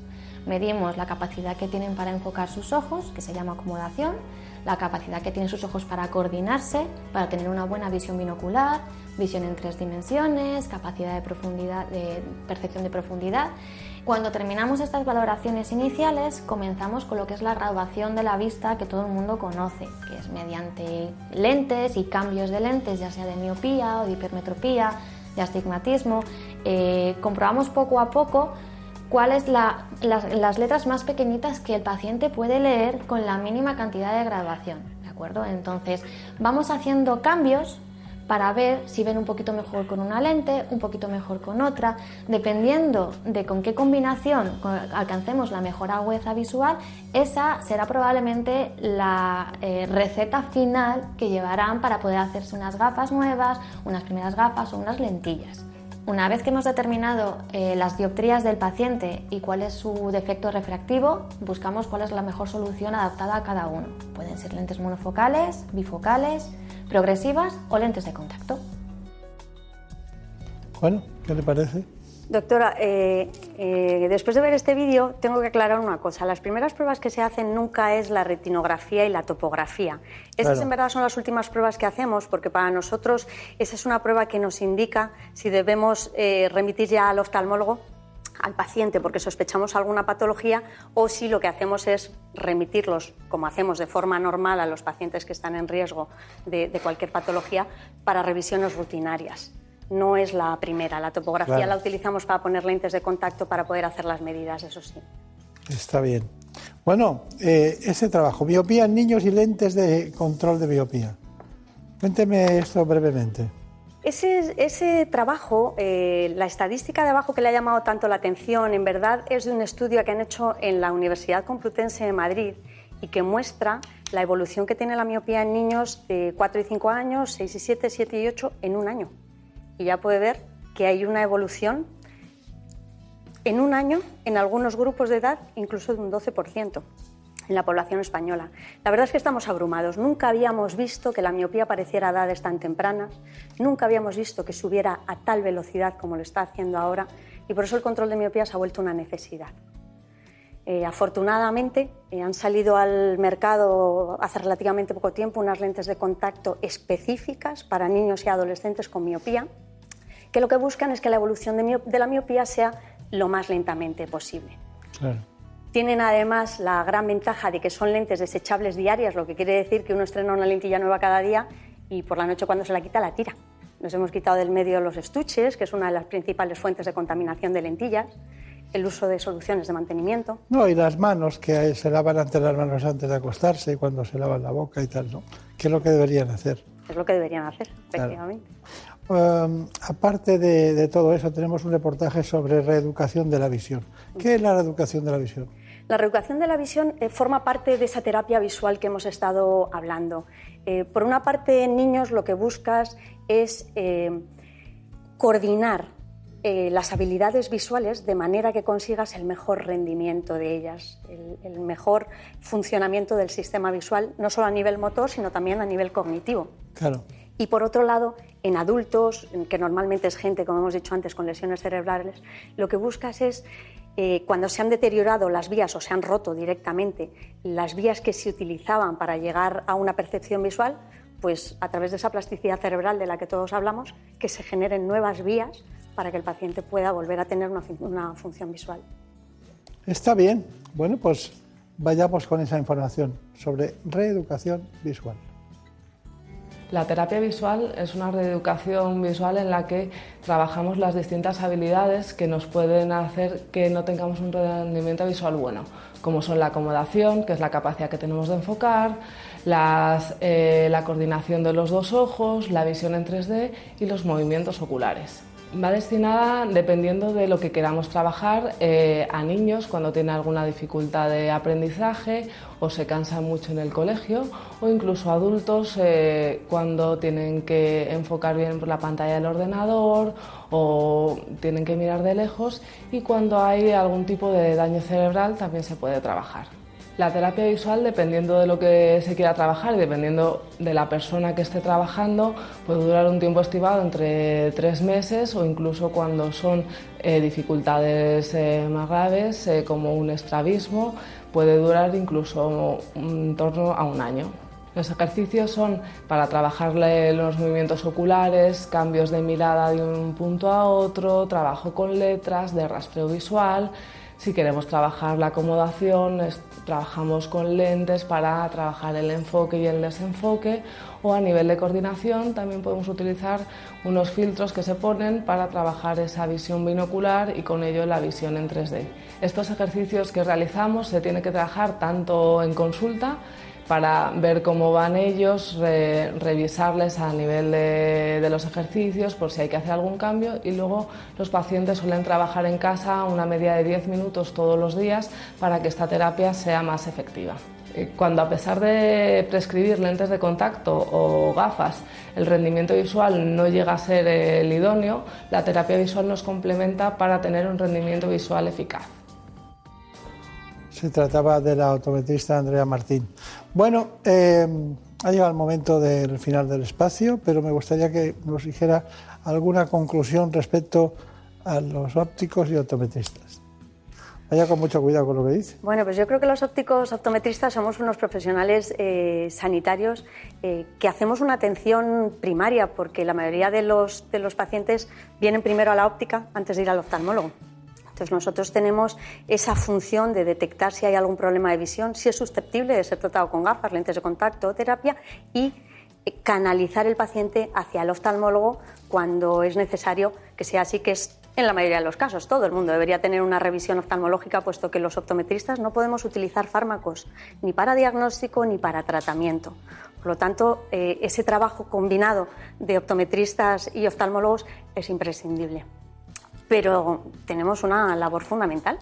Medimos la capacidad que tienen para enfocar sus ojos, que se llama acomodación, la capacidad que tienen sus ojos para coordinarse, para tener una buena visión binocular, visión en tres dimensiones, capacidad de profundidad, de percepción de profundidad. Cuando terminamos estas valoraciones iniciales, comenzamos con lo que es la graduación de la vista que todo el mundo conoce, que es mediante lentes y cambios de lentes, ya sea de miopía o de hipermetropía, de astigmatismo. Eh, comprobamos poco a poco cuáles la, las, letras más pequeñitas que el paciente puede leer con la mínima cantidad de graduación. ¿De acuerdo? Entonces, vamos haciendo cambios para ver si ven un poquito mejor con una lente, un poquito mejor con otra, dependiendo de con qué combinación alcancemos la mejor agudeza visual, esa será probablemente la eh, receta final que llevarán para poder hacerse unas gafas nuevas, unas primeras gafas o unas lentillas. Una vez que hemos determinado eh, las dioptrías del paciente y cuál es su defecto refractivo, buscamos cuál es la mejor solución adaptada a cada uno. Pueden ser lentes monofocales, bifocales, progresivas o lentes de contacto. Bueno, ¿qué le parece? Doctora, eh, eh, después de ver este vídeo tengo que aclarar una cosa. Las primeras pruebas que se hacen nunca es la retinografía y la topografía. Esas Claro. en verdad son las últimas pruebas que hacemos porque para nosotros esa es una prueba que nos indica si debemos eh, remitir ya al oftalmólogo al paciente porque sospechamos alguna patología o si lo que hacemos es remitirlos, como hacemos de forma normal a los pacientes que están en riesgo de, de cualquier patología, para revisiones rutinarias. No es la primera, la topografía Claro. la utilizamos para poner lentes de contacto para poder hacer las medidas, eso sí. Está bien. Bueno, eh, ese trabajo, miopía en niños y lentes de control de miopía. Cuénteme esto brevemente. Ese, ese trabajo, eh, la estadística de abajo que le ha llamado tanto la atención, en verdad es de un estudio que han hecho en la Universidad Complutense de Madrid y que muestra la evolución que tiene la miopía en niños de 4 y 5 años, 6 y 7, 7 y 8 en un año. Y ya puede ver que hay una evolución en un año en algunos grupos de edad incluso de un 12% en la población española. La verdad es que estamos abrumados. Nunca habíamos visto que la miopía apareciera a edades tan tempranas, nunca habíamos visto que subiera a tal velocidad como lo está haciendo ahora y por eso el control de miopía se ha vuelto una necesidad. Eh, afortunadamente eh, han salido al mercado hace relativamente poco tiempo unas lentes de contacto específicas para niños y adolescentes con miopía, que lo que buscan es que la evolución de, de la miopía sea lo más lentamente posible. Claro. Tienen además la gran ventaja de que son lentes desechables diarias, lo que quiere decir que uno estrena una lentilla nueva cada día y por la noche cuando se la quita la tira. Nos hemos quitado del medio los estuches, que es una de las principales fuentes de contaminación de lentillas, el uso de soluciones de mantenimiento. No, y las manos, que se lavan ante las manos antes de acostarse, y cuando se lavan la boca y tal, ¿no? ¿Qué es lo que deberían hacer? Es lo que deberían hacer, efectivamente. Um, aparte de, de, todo eso, tenemos un reportaje sobre reeducación de la visión. ¿Qué es la reeducación de la visión? La reeducación de la visión eh, forma parte de esa terapia visual que hemos estado hablando. Eh, por una parte, en niños lo que buscas es eh, coordinar las habilidades visuales de manera que consigas el mejor rendimiento de ellas, el, el, mejor funcionamiento del sistema visual, no solo a nivel motor, sino también a nivel cognitivo. Claro. Y por otro lado, en adultos, que normalmente es gente, como hemos dicho antes, con lesiones cerebrales, lo que buscas es, eh, cuando se han deteriorado las vías o se han roto directamente las vías que se utilizaban para llegar a una percepción visual, pues a través de esa plasticidad cerebral de la que todos hablamos, que se generen nuevas vías para que el paciente pueda volver a tener una, una función visual. Está bien. Bueno, pues vayamos con esa información sobre reeducación visual. La terapia visual es una reeducación visual en la que trabajamos las distintas habilidades que nos pueden hacer que no tengamos un rendimiento visual bueno, como son la acomodación, que es la capacidad que tenemos de enfocar, eh, la coordinación de los dos ojos, la visión en 3D y los movimientos oculares. Va destinada, dependiendo de lo que queramos trabajar, eh, a niños cuando tienen alguna dificultad de aprendizaje o se cansan mucho en el colegio, o incluso adultos eh, cuando tienen que enfocar bien por la pantalla del ordenador o tienen que mirar de lejos, y cuando hay algún tipo de daño cerebral también se puede trabajar. La terapia visual, dependiendo de lo que se quiera trabajar y dependiendo de la persona que esté trabajando, puede durar un tiempo estimado entre tres meses o incluso cuando son eh, dificultades eh, más graves, eh, como un estrabismo, puede durar incluso en torno a un año. Los ejercicios son para trabajar los movimientos oculares, cambios de mirada de un punto a otro, trabajo con letras, de rastreo visual. Si queremos trabajar la acomodación, trabajamos con lentes para trabajar el enfoque y el desenfoque o a nivel de coordinación también podemos utilizar unos filtros que se ponen para trabajar esa visión binocular y con ello la visión en 3D. Estos ejercicios que realizamos se tienen que trabajar tanto en consulta para ver cómo van ellos, re, revisarles a nivel de, de, los ejercicios por si hay que hacer algún cambio y luego los pacientes suelen trabajar en casa una media de 10 minutos todos los días para que esta terapia sea más efectiva. Cuando a pesar de prescribir lentes de contacto o gafas, el rendimiento visual no llega a ser el idóneo, la terapia visual nos complementa para tener un rendimiento visual eficaz. Se trataba de la optometrista Andrea Martín. Bueno, eh, ha llegado el momento del final del espacio, pero me gustaría que nos dijera alguna conclusión respecto a los ópticos y optometristas. Vaya con mucho cuidado con lo que dice. Bueno, pues yo creo que los ópticos optometristas somos unos profesionales eh, sanitarios eh, que hacemos una atención primaria, porque la mayoría de los, de los pacientes vienen primero a la óptica antes de ir al oftalmólogo. Entonces nosotros tenemos esa función de detectar si hay algún problema de visión, si es susceptible de ser tratado con gafas, lentes de contacto terapia y canalizar el paciente hacia el oftalmólogo cuando es necesario que sea así, que es en la mayoría de los casos. Todo el mundo debería tener una revisión oftalmológica, puesto que los optometristas no podemos utilizar fármacos ni para diagnóstico ni para tratamiento. Por lo tanto, eh, ese trabajo combinado de optometristas y oftalmólogos es imprescindible pero tenemos una labor fundamental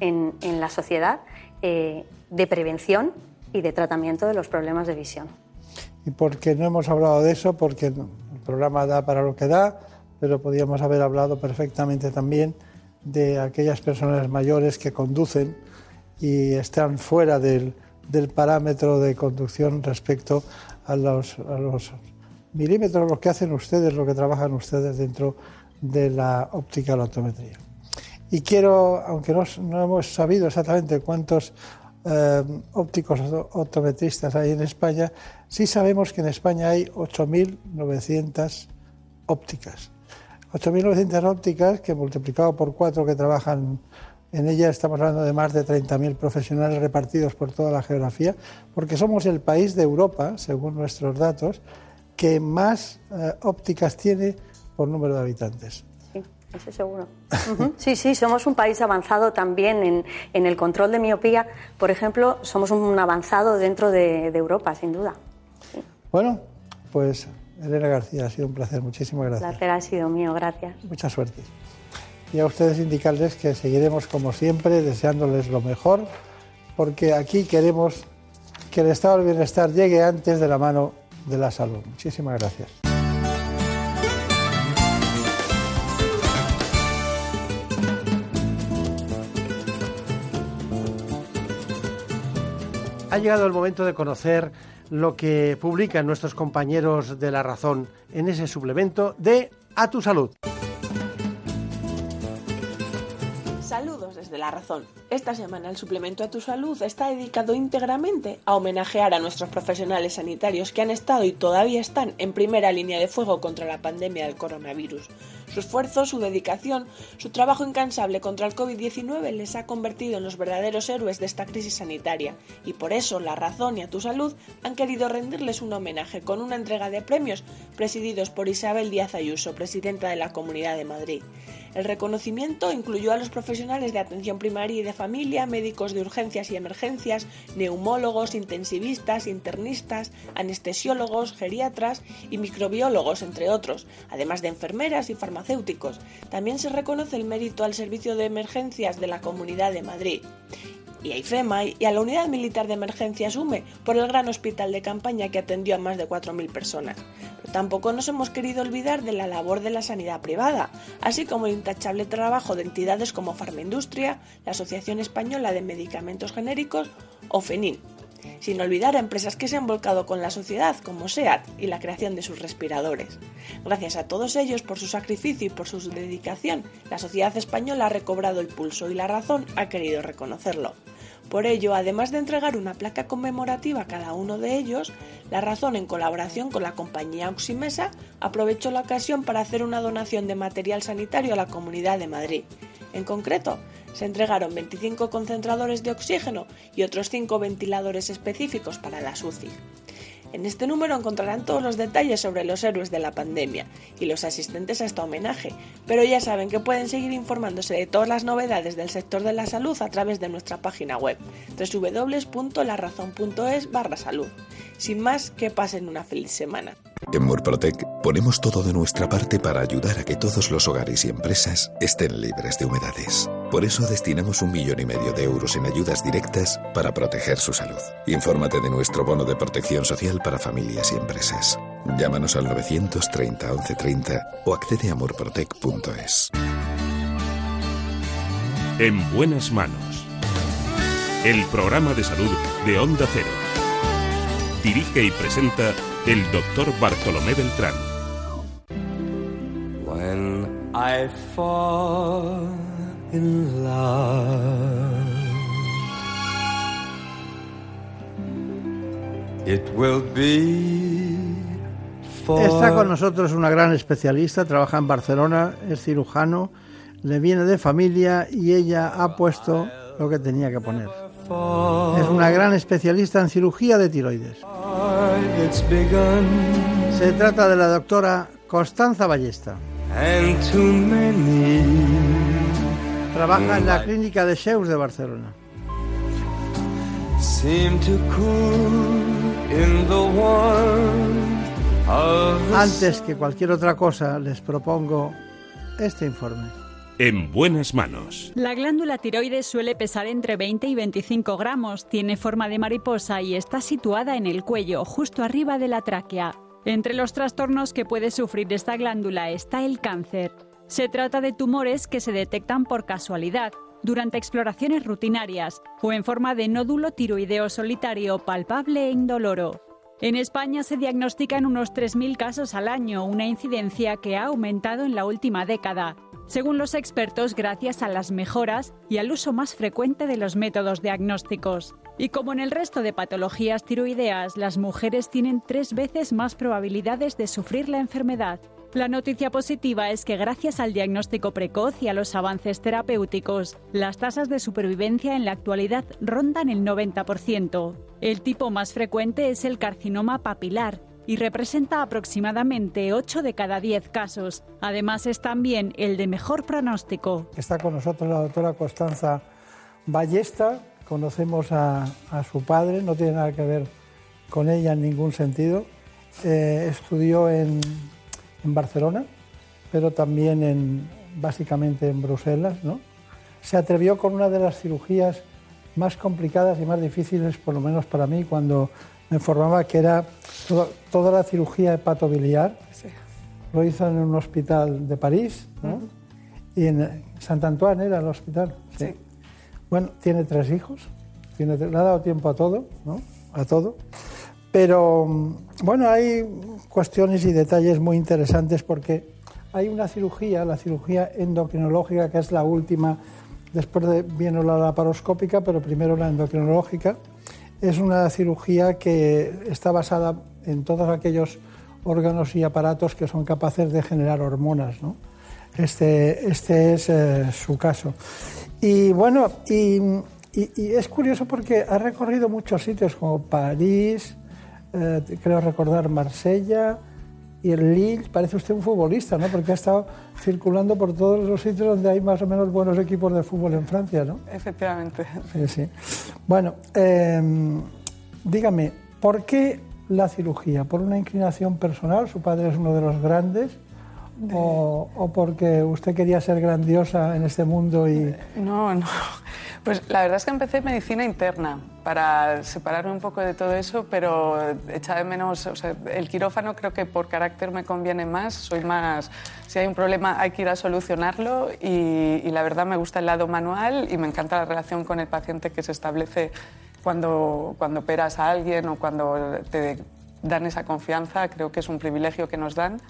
en, en la sociedad eh, de prevención y de tratamiento de los problemas de visión. ¿Y por qué no hemos hablado de eso? Porque el programa da para lo que da, pero podríamos haber hablado perfectamente también de aquellas personas mayores que conducen y están fuera del, del parámetro de conducción respecto a los, a los milímetros, lo que hacen ustedes, lo que trabajan ustedes dentro de la óptica y la optometría. Y quiero, aunque no, no hemos sabido exactamente cuántos eh, ópticos optometristas hay en España, sí sabemos que en España hay 8.900 ópticas. 8.900 ópticas que multiplicado por cuatro que trabajan en ella estamos hablando de más de 30.000 profesionales repartidos por toda la geografía, porque somos el país de Europa, según nuestros datos, que más eh, ópticas tiene por número de habitantes. Sí, eso seguro. Sí, sí, somos un país avanzado también en, en, el control de miopía. Por ejemplo, somos un avanzado dentro de, de Europa, sin duda. Sí. Bueno, pues Elena García, ha sido un placer. Muchísimas gracias. El placer ha sido mío, gracias. Mucha suerte y a ustedes indicarles que seguiremos como siempre deseándoles lo mejor, porque aquí queremos que el estado del bienestar llegue antes de la mano de la salud. Muchísimas gracias. Ha llegado el momento de conocer lo que publican nuestros compañeros de La Razón en ese suplemento de A tu Salud. Saludos desde La Razón. Esta semana el suplemento a tu salud está dedicado íntegramente a homenajear a nuestros profesionales sanitarios que han estado y todavía están en primera línea de fuego contra la pandemia del coronavirus. Su esfuerzo, su dedicación, su trabajo incansable contra el COVID-19 les ha convertido en los verdaderos héroes de esta crisis sanitaria y por eso La Razón y a tu salud han querido rendirles un homenaje con una entrega de premios presididos por Isabel Díaz Ayuso, presidenta de la Comunidad de Madrid. El reconocimiento incluyó a los profesionales de atención primaria y de familia, médicos de urgencias y emergencias, neumólogos, intensivistas, internistas, anestesiólogos, geriatras y microbiólogos, entre otros, además de enfermeras y farmacéuticos. También se reconoce el mérito al Servicio de Emergencias de la Comunidad de Madrid y a IFEMA y a la Unidad Militar de Emergencias UME por el gran hospital de campaña que atendió a más de 4.000 personas. Pero tampoco nos hemos querido olvidar de la labor de la sanidad privada, así como el intachable trabajo de entidades como Farmaindustria, la Asociación Española de Medicamentos Genéricos o FENIN sin olvidar a empresas que se han volcado con la sociedad, como SEAT, y la creación de sus respiradores. Gracias a todos ellos por su sacrificio y por su dedicación, la sociedad española ha recobrado el pulso y la razón ha querido reconocerlo. Por ello, además de entregar una placa conmemorativa a cada uno de ellos, La Razón, en colaboración con la compañía Oximesa, aprovechó la ocasión para hacer una donación de material sanitario a la Comunidad de Madrid. En concreto, se entregaron 25 concentradores de oxígeno y otros 5 ventiladores específicos para la UCI. En este número encontrarán todos los detalles sobre los héroes de la pandemia y los asistentes a este homenaje, pero ya saben que pueden seguir informándose de todas las novedades del sector de la salud a través de nuestra página web www.larazón.es barra salud. Sin más, que pasen una feliz semana. En Murprotec ponemos todo de nuestra parte para ayudar a que todos los hogares y empresas estén libres de humedades. Por eso destinamos un millón y medio de euros en ayudas directas para proteger su salud. Infórmate de nuestro bono de protección social para familias y empresas. Llámanos al 930 1130 o accede a murprotec.es. En buenas manos. El programa de salud de Onda Cero. Dirige y presenta el doctor Bartolomé Beltrán. When I fall in love, it will be for Está con nosotros una gran especialista, trabaja en Barcelona, es cirujano, le viene de familia y ella ha puesto lo que tenía que poner. Es una gran especialista en cirugía de tiroides. Se trata de la doctora Constanza Ballesta. Trabaja en la clínica de Sheus de Barcelona. Antes que cualquier otra cosa, les propongo este informe. En buenas manos. La glándula tiroides suele pesar entre 20 y 25 gramos, tiene forma de mariposa y está situada en el cuello, justo arriba de la tráquea. Entre los trastornos que puede sufrir esta glándula está el cáncer. Se trata de tumores que se detectan por casualidad, durante exploraciones rutinarias o en forma de nódulo tiroideo solitario palpable e indoloro. En España se diagnostican unos 3.000 casos al año, una incidencia que ha aumentado en la última década. Según los expertos, gracias a las mejoras y al uso más frecuente de los métodos diagnósticos. Y como en el resto de patologías tiroideas, las mujeres tienen tres veces más probabilidades de sufrir la enfermedad. La noticia positiva es que gracias al diagnóstico precoz y a los avances terapéuticos, las tasas de supervivencia en la actualidad rondan el 90%. El tipo más frecuente es el carcinoma papilar y representa aproximadamente 8 de cada 10 casos. Además es también el de mejor pronóstico. Está con nosotros la doctora Constanza Ballesta, conocemos a, su padre, no tiene nada que ver con ella en ningún sentido. Eh, estudió en, en Barcelona, pero también en, básicamente en Bruselas. ¿no? Se atrevió con una de las cirugías más complicadas y más difíciles, por lo menos para mí, cuando me informaba que era toda, toda la cirugía hepatobiliar. Sí. Lo hizo en un hospital de París, ¿no? Y en Sant Antoine era el hospital. Sí. Bueno, tiene tres hijos, tiene, le ha dado tiempo a todo, ¿no? A todo. Pero bueno, hay cuestiones y detalles muy interesantes porque hay una cirugía, la cirugía endocrinológica, que es la última, después de, viene la laparoscópica, pero primero la endocrinológica. Es una cirugía que está basada en todos aquellos órganos y aparatos que son capaces de generar hormonas. ¿no? Este, este es eh, su caso. Y bueno, y, es curioso porque ha recorrido muchos sitios como París, eh, creo recordar Marsella y el Lille. Parece usted un futbolista, ¿no? Porque ha estado circulando por todos los sitios donde hay más o menos buenos equipos de fútbol en Francia, ¿no? Efectivamente. Sí, sí. Bueno, eh, dígame, ¿por qué la cirugía? ¿Por una inclinación personal? ¿Su padre es uno de los grandes? ¿O, porque usted quería ser grandiosa en este mundo y... No, no. Pues la verdad es que empecé medicina interna para separarme un poco de todo eso, pero echaba de menos, o sea, el quirófano creo que por carácter me conviene más, soy más, si hay un problema hay que ir a solucionarlo y, y la verdad me gusta el lado manual y me encanta la relación con el paciente que se establece cuando, cuando operas a alguien o cuando te dan esa confianza, creo que es un privilegio que nos dan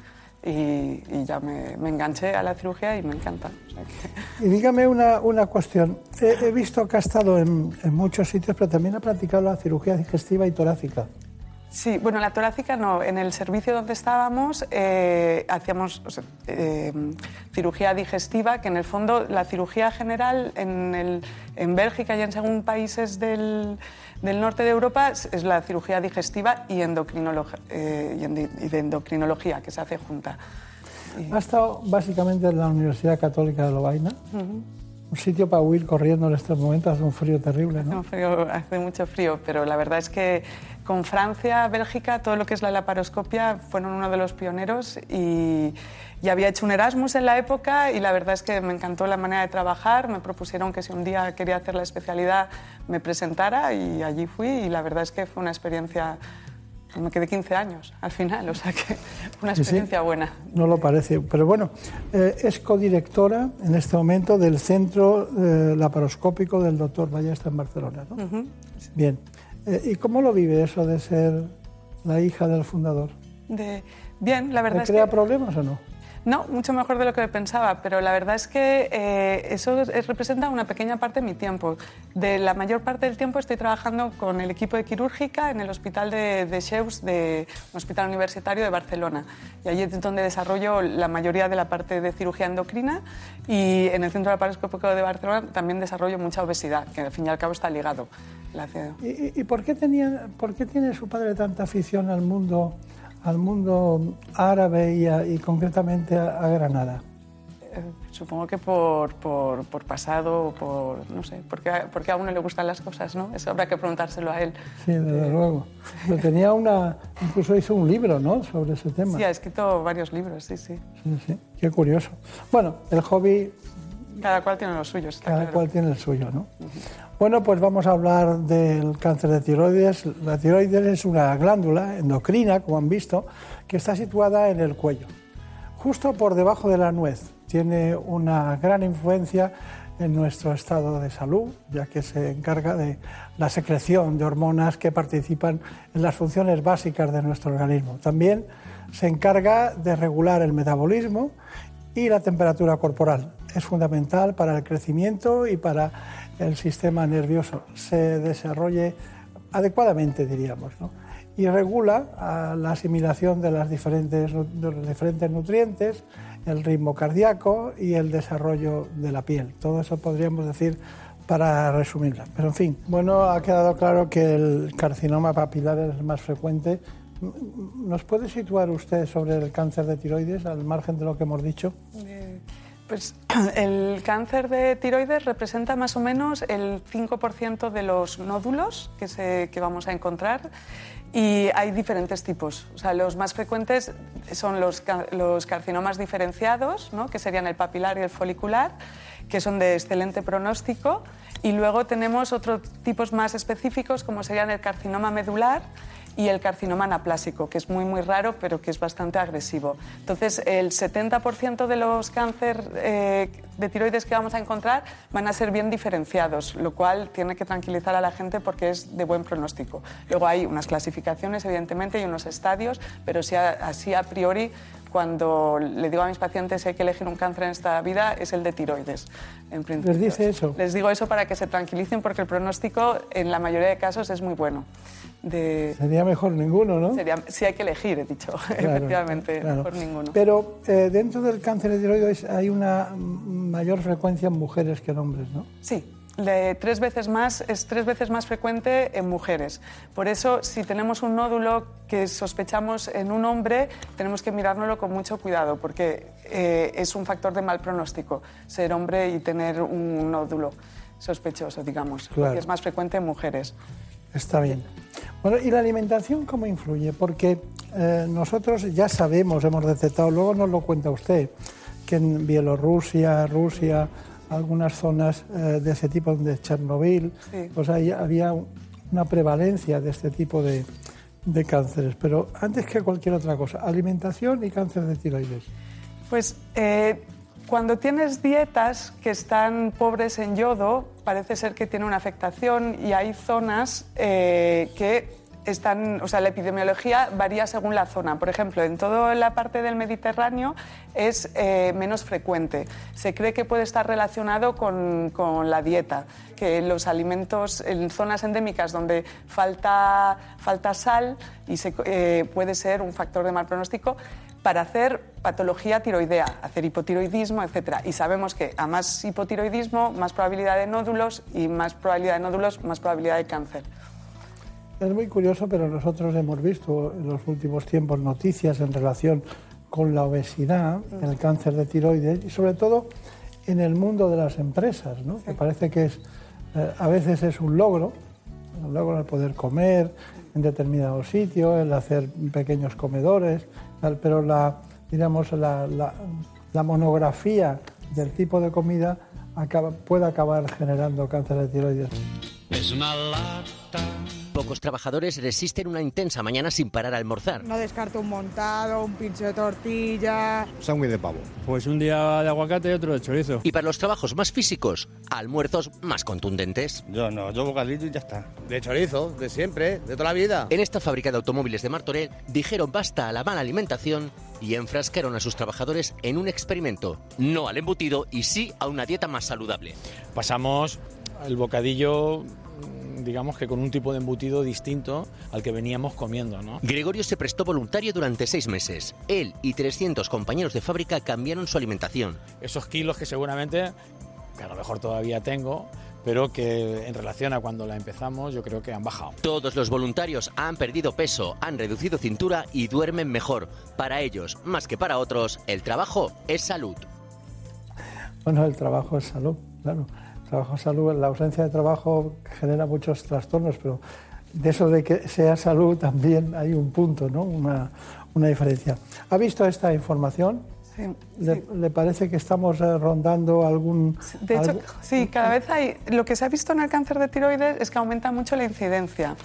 y, y ya me, enganché a la cirugía y me encanta. Y dígame una, una cuestión. He, he visto que ha estado en, en muchos sitios, pero también ha practicado la cirugía digestiva y torácica. Sí, bueno, la torácica no. En el servicio donde estábamos eh, hacíamos o sea, eh, cirugía digestiva, que en el fondo la cirugía general en, el- en Bélgica y en según países del, del norte de Europa es- la cirugía digestiva y, endocrinolo- eh, y y de endocrinología, que se hace junta. Ha estado básicamente en la Universidad Católica de Lovaina, un sitio para huir corriendo en estos momentos, hace un frío terrible, Hace, ¿no? un frío- hace mucho frío, pero la verdad es que con Francia, Bélgica, todo lo que es la laparoscopia fueron uno de los pioneros y, y había hecho un Erasmus en la época y la verdad es que me encantó la manera de trabajar. Me propusieron que si un día quería hacer la especialidad me presentara y allí fui y la verdad es que fue una experiencia... Me quedé 15 años al final, o sea que una sí. experiencia buena. No lo parece, pero bueno, eh, es codirectora en este momento del Centro eh, Laparoscópico del doctor Ballesta en Barcelona, ¿no? Bien. Eh, ¿Y cómo lo vive eso de ser la hija del fundador? De- Bien, la verdad ¿Le es crea que... problemas o no? No, mucho mejor de lo que pensaba, pero la verdad es que eh, eso es- es- representa una pequeña parte de mi tiempo. De la mayor parte del tiempo estoy trabajando con el equipo de quirúrgica en el hospital de, de de un hospital universitario de Barcelona. Y allí es donde desarrollo la mayoría de la parte de cirugía endocrina y en el Centro Laparoscópico de Barcelona también desarrollo mucha obesidad, que al fin y al cabo está ligado. La- ¿Y, y- y por, qué tenía, por qué tiene su padre tanta afición al mundo, al mundo árabe y, a- y concretamente a, a Granada? Eh, Supongo que por, por, por pasado, por, no sé, porque, a- porque a uno le gustan las cosas, ¿no? Eso habrá que preguntárselo a él. Sí, desde luego. Pero tenía una, incluso hizo un libro, ¿no? Sobre ese tema. Sí, ha escrito varios libros, sí, sí. Sí, sí, qué curioso. Bueno, el hobby Cada cual tiene los suyos. Cada claro. cual tiene el suyo, ¿no? Bueno, pues vamos a hablar del cáncer de tiroides. La tiroides es una glándula endocrina, como han visto, que está situada en el cuello, justo por debajo de la nuez. Tiene una gran influencia en nuestro estado de salud, ya que se encarga de la secreción de hormonas que participan en las funciones básicas de nuestro organismo. También se encarga de regular el metabolismo y la temperatura corporal. Es fundamental para el crecimiento y para el sistema nervioso se desarrolle adecuadamente, diríamos. Y regula ah, la asimilación de, las diferentes, los diferentes nutrientes, el ritmo cardíaco y el desarrollo de la piel. Todo eso podríamos decir para resumirla. Pero en fin, bueno, ha quedado claro que el carcinoma papilar es el más frecuente. ¿Nos puede situar usted sobre el cáncer de tiroides, al margen de lo que hemos dicho? Eh, Pues el cáncer de tiroides representa más o menos el 5% de los nódulos que, se- que vamos a encontrar y hay diferentes tipos. O sea, los más frecuentes son los, los carcinomas diferenciados, ¿no? que serían el papilar y el folicular, que son de excelente pronóstico. Y luego tenemos otros tipos más específicos, como serían el carcinoma medular y el carcinoma anaplásico, que es muy muy raro, pero que es bastante agresivo. Entonces, el 70% de los cáncer eh, de tiroides que vamos a encontrar van a ser bien diferenciados, lo cual tiene que tranquilizar a la gente porque es de buen pronóstico. Luego hay unas clasificaciones, evidentemente, y unos estadios, pero a- así a priori cuando le digo a mis pacientes si hay que elegir un cáncer en esta vida es el de tiroides. En principio. ¿Les dice eso? Les digo eso para que se tranquilicen porque el pronóstico en la mayoría de casos es muy bueno. De... Sería mejor ninguno, ¿no? Sería, si hay que elegir, he dicho, Claro, efectivamente, claro. mejor ninguno. Pero eh, dentro del cáncer de tiroides hay una mayor frecuencia en mujeres que en hombres, ¿no? Sí, le- tres veces más, es tres veces más frecuente en mujeres. Por eso, si tenemos un nódulo que sospechamos en un hombre, tenemos que mirárnoslo con mucho cuidado, porque eh, es un factor de mal pronóstico ser hombre y tener un nódulo sospechoso, digamos, Claro. porque es más frecuente en mujeres. Está bien. Bueno, ¿y la alimentación cómo influye? Porque eh, nosotros ya sabemos, hemos detectado, luego nos lo cuenta usted, que en Bielorrusia, Rusia, algunas zonas eh, de ese tipo, de Chernobyl, Sí. pues ahí había una prevalencia de este tipo de, de cánceres. Pero antes que cualquier otra cosa, alimentación y cáncer de tiroides. Pues eh, cuando tienes dietas que están pobres en yodo, parece ser que tiene una afectación y hay zonas eh, que están, o sea, la epidemiología varía según la zona. Por ejemplo, en toda la parte del Mediterráneo es eh, menos frecuente. Se cree que puede estar relacionado con, la dieta, que los alimentos en zonas endémicas donde falta, falta sal y eh, puede ser un factor de mal pronóstico para hacer patología tiroidea, hacer hipotiroidismo, etc. Y sabemos que a más hipotiroidismo, más probabilidad de nódulos y más probabilidad de nódulos, más probabilidad de cáncer. Es muy curioso, pero nosotros hemos visto en los últimos tiempos noticias en relación con la obesidad, el cáncer de tiroides y sobre todo en el mundo de las empresas, ¿no? que parece que es, eh, a veces es un logro, un logro el poder comer en determinados sitios, el hacer pequeños comedores, tal, pero la, digamos, la, la- la monografía del tipo de comida acaba- puede acabar generando cáncer de tiroides. Es una lata. Pocos trabajadores resisten una intensa mañana sin parar a almorzar. No descarto un montado, un pincho de tortilla. Sándwich de pavo. Pues un día de aguacate y otro de chorizo. Y para los trabajos más físicos, almuerzos más contundentes. Yo no, yo bocadillo y ya está. De chorizo, de siempre, de toda la vida. En esta fábrica de automóviles de Martorell dijeron basta a la mala alimentación y enfrascaron a sus trabajadores en un experimento. No al embutido y sí a una dieta más saludable. Pasamos el bocadillo, digamos que con un tipo de embutido distinto al que veníamos comiendo, ¿no? Gregorio se prestó voluntario durante seis meses. Él y 300 compañeros de fábrica cambiaron su alimentación. Esos kilos que seguramente, que a lo mejor todavía tengo, pero que en relación a cuando la empezamos yo creo que han bajado. Todos los voluntarios han perdido peso, han reducido cintura y duermen mejor. Para ellos, más que para otros, el trabajo es salud. Bueno, el trabajo es salud, claro. Trabajo salud, la ausencia de trabajo genera muchos trastornos, pero de eso de que sea salud también hay un punto, ¿no? Una, una diferencia. ¿Ha visto esta información? ¿Le, parece que estamos eh, rondando algún...? De hecho, sí, cada vez hay... Lo que se ha visto en el cáncer de tiroides es que aumenta mucho la incidencia.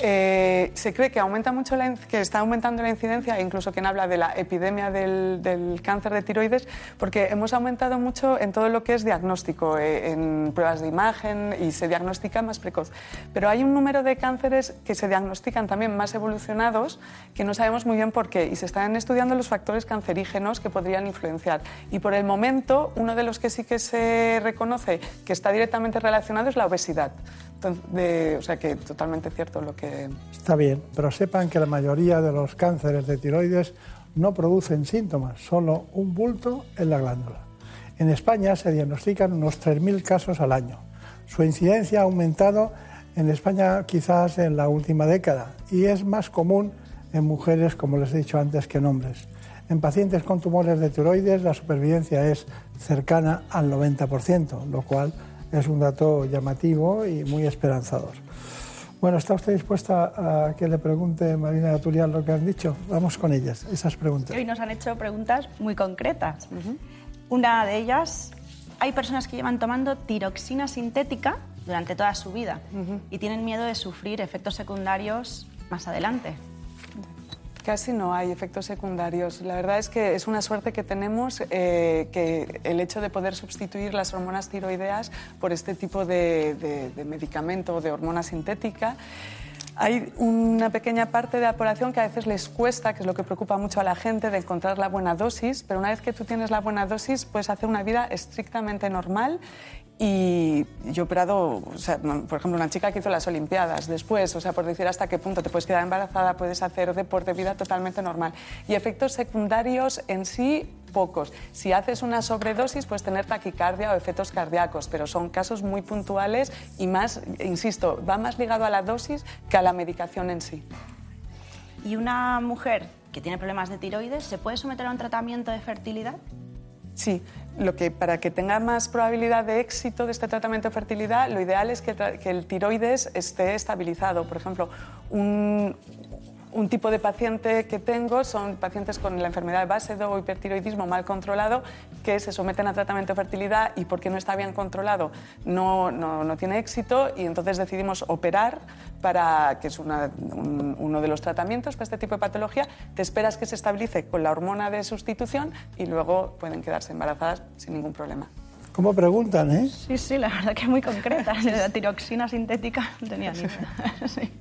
Eh, se cree que, aumenta mucho la, que está aumentando la incidencia, incluso quien habla de la epidemia del, cáncer de tiroides, porque hemos aumentado mucho en todo lo que es diagnóstico, eh, en pruebas de imagen y se diagnostica más precoz. Pero hay un número de cánceres que se diagnostican también más evolucionados que no sabemos muy bien por qué y se están estudiando los factores cancerígenos que podrían influenciar. Y por el momento, uno de los que sí que se reconoce que está directamente relacionado es la obesidad. o sea que totalmente cierto lo que... Está bien, pero sepan que la mayoría de los cánceres de tiroides no producen síntomas, solo un bulto en la glándula. En España se diagnostican unos 3.000 casos al año. Su incidencia ha aumentado en España quizás en la última década y es más común en mujeres, como les he dicho antes, que en hombres. En pacientes con tumores de tiroides la supervivencia es cercana al 90%, lo cual es un dato llamativo y muy esperanzador. Bueno, ¿está usted dispuesta a que le pregunte Marina Gaturial lo que han dicho? Vamos con ellas, esas preguntas. Hoy nos han hecho preguntas muy concretas. Una de ellas, hay personas que llevan tomando tiroxina sintética durante toda su vida y tienen miedo de sufrir efectos secundarios más adelante. Casi no hay efectos secundarios. La verdad es que es una suerte que tenemos eh, que el hecho de poder sustituir las hormonas tiroideas por este tipo de, medicamento o de hormona sintética. Hay una pequeña parte de la población que a veces les cuesta, que es lo que preocupa mucho a la gente, de encontrar la buena dosis, pero una vez que tú tienes la buena dosis puedes hacer una vida estrictamente normal y yo he operado, por ejemplo, una chica que hizo las Olimpiadas después, o sea, por decir hasta qué punto te puedes quedar embarazada, puedes hacer deporte, vida totalmente normal. Y efectos secundarios en sí, pocos. Si haces una sobredosis, puedes tener taquicardia o efectos cardíacos, pero son casos muy puntuales y más, insisto, va más ligado a la dosis que a la medicación en sí. ¿Y una mujer que tiene problemas de tiroides se puede someter a un tratamiento de fertilidad? Sí, lo que para que tenga más probabilidad de éxito de este tratamiento de fertilidad, lo ideal es que, que el tiroides esté estabilizado. Por ejemplo, un, un tipo de paciente que tengo son pacientes con la enfermedad de base o hipertiroidismo mal controlado que se someten a tratamiento de fertilidad y porque no está bien controlado no, no, no tiene éxito y entonces decidimos operar para que es uno de los tratamientos para este tipo de patología. Te esperas que se estabilice con la hormona de sustitución y luego pueden quedarse embarazadas sin ningún problema. ¿Cómo preguntan, eh? Sí, sí, la verdad que es muy concreta. La tiroxina sintética no tenía ni idea. Sí.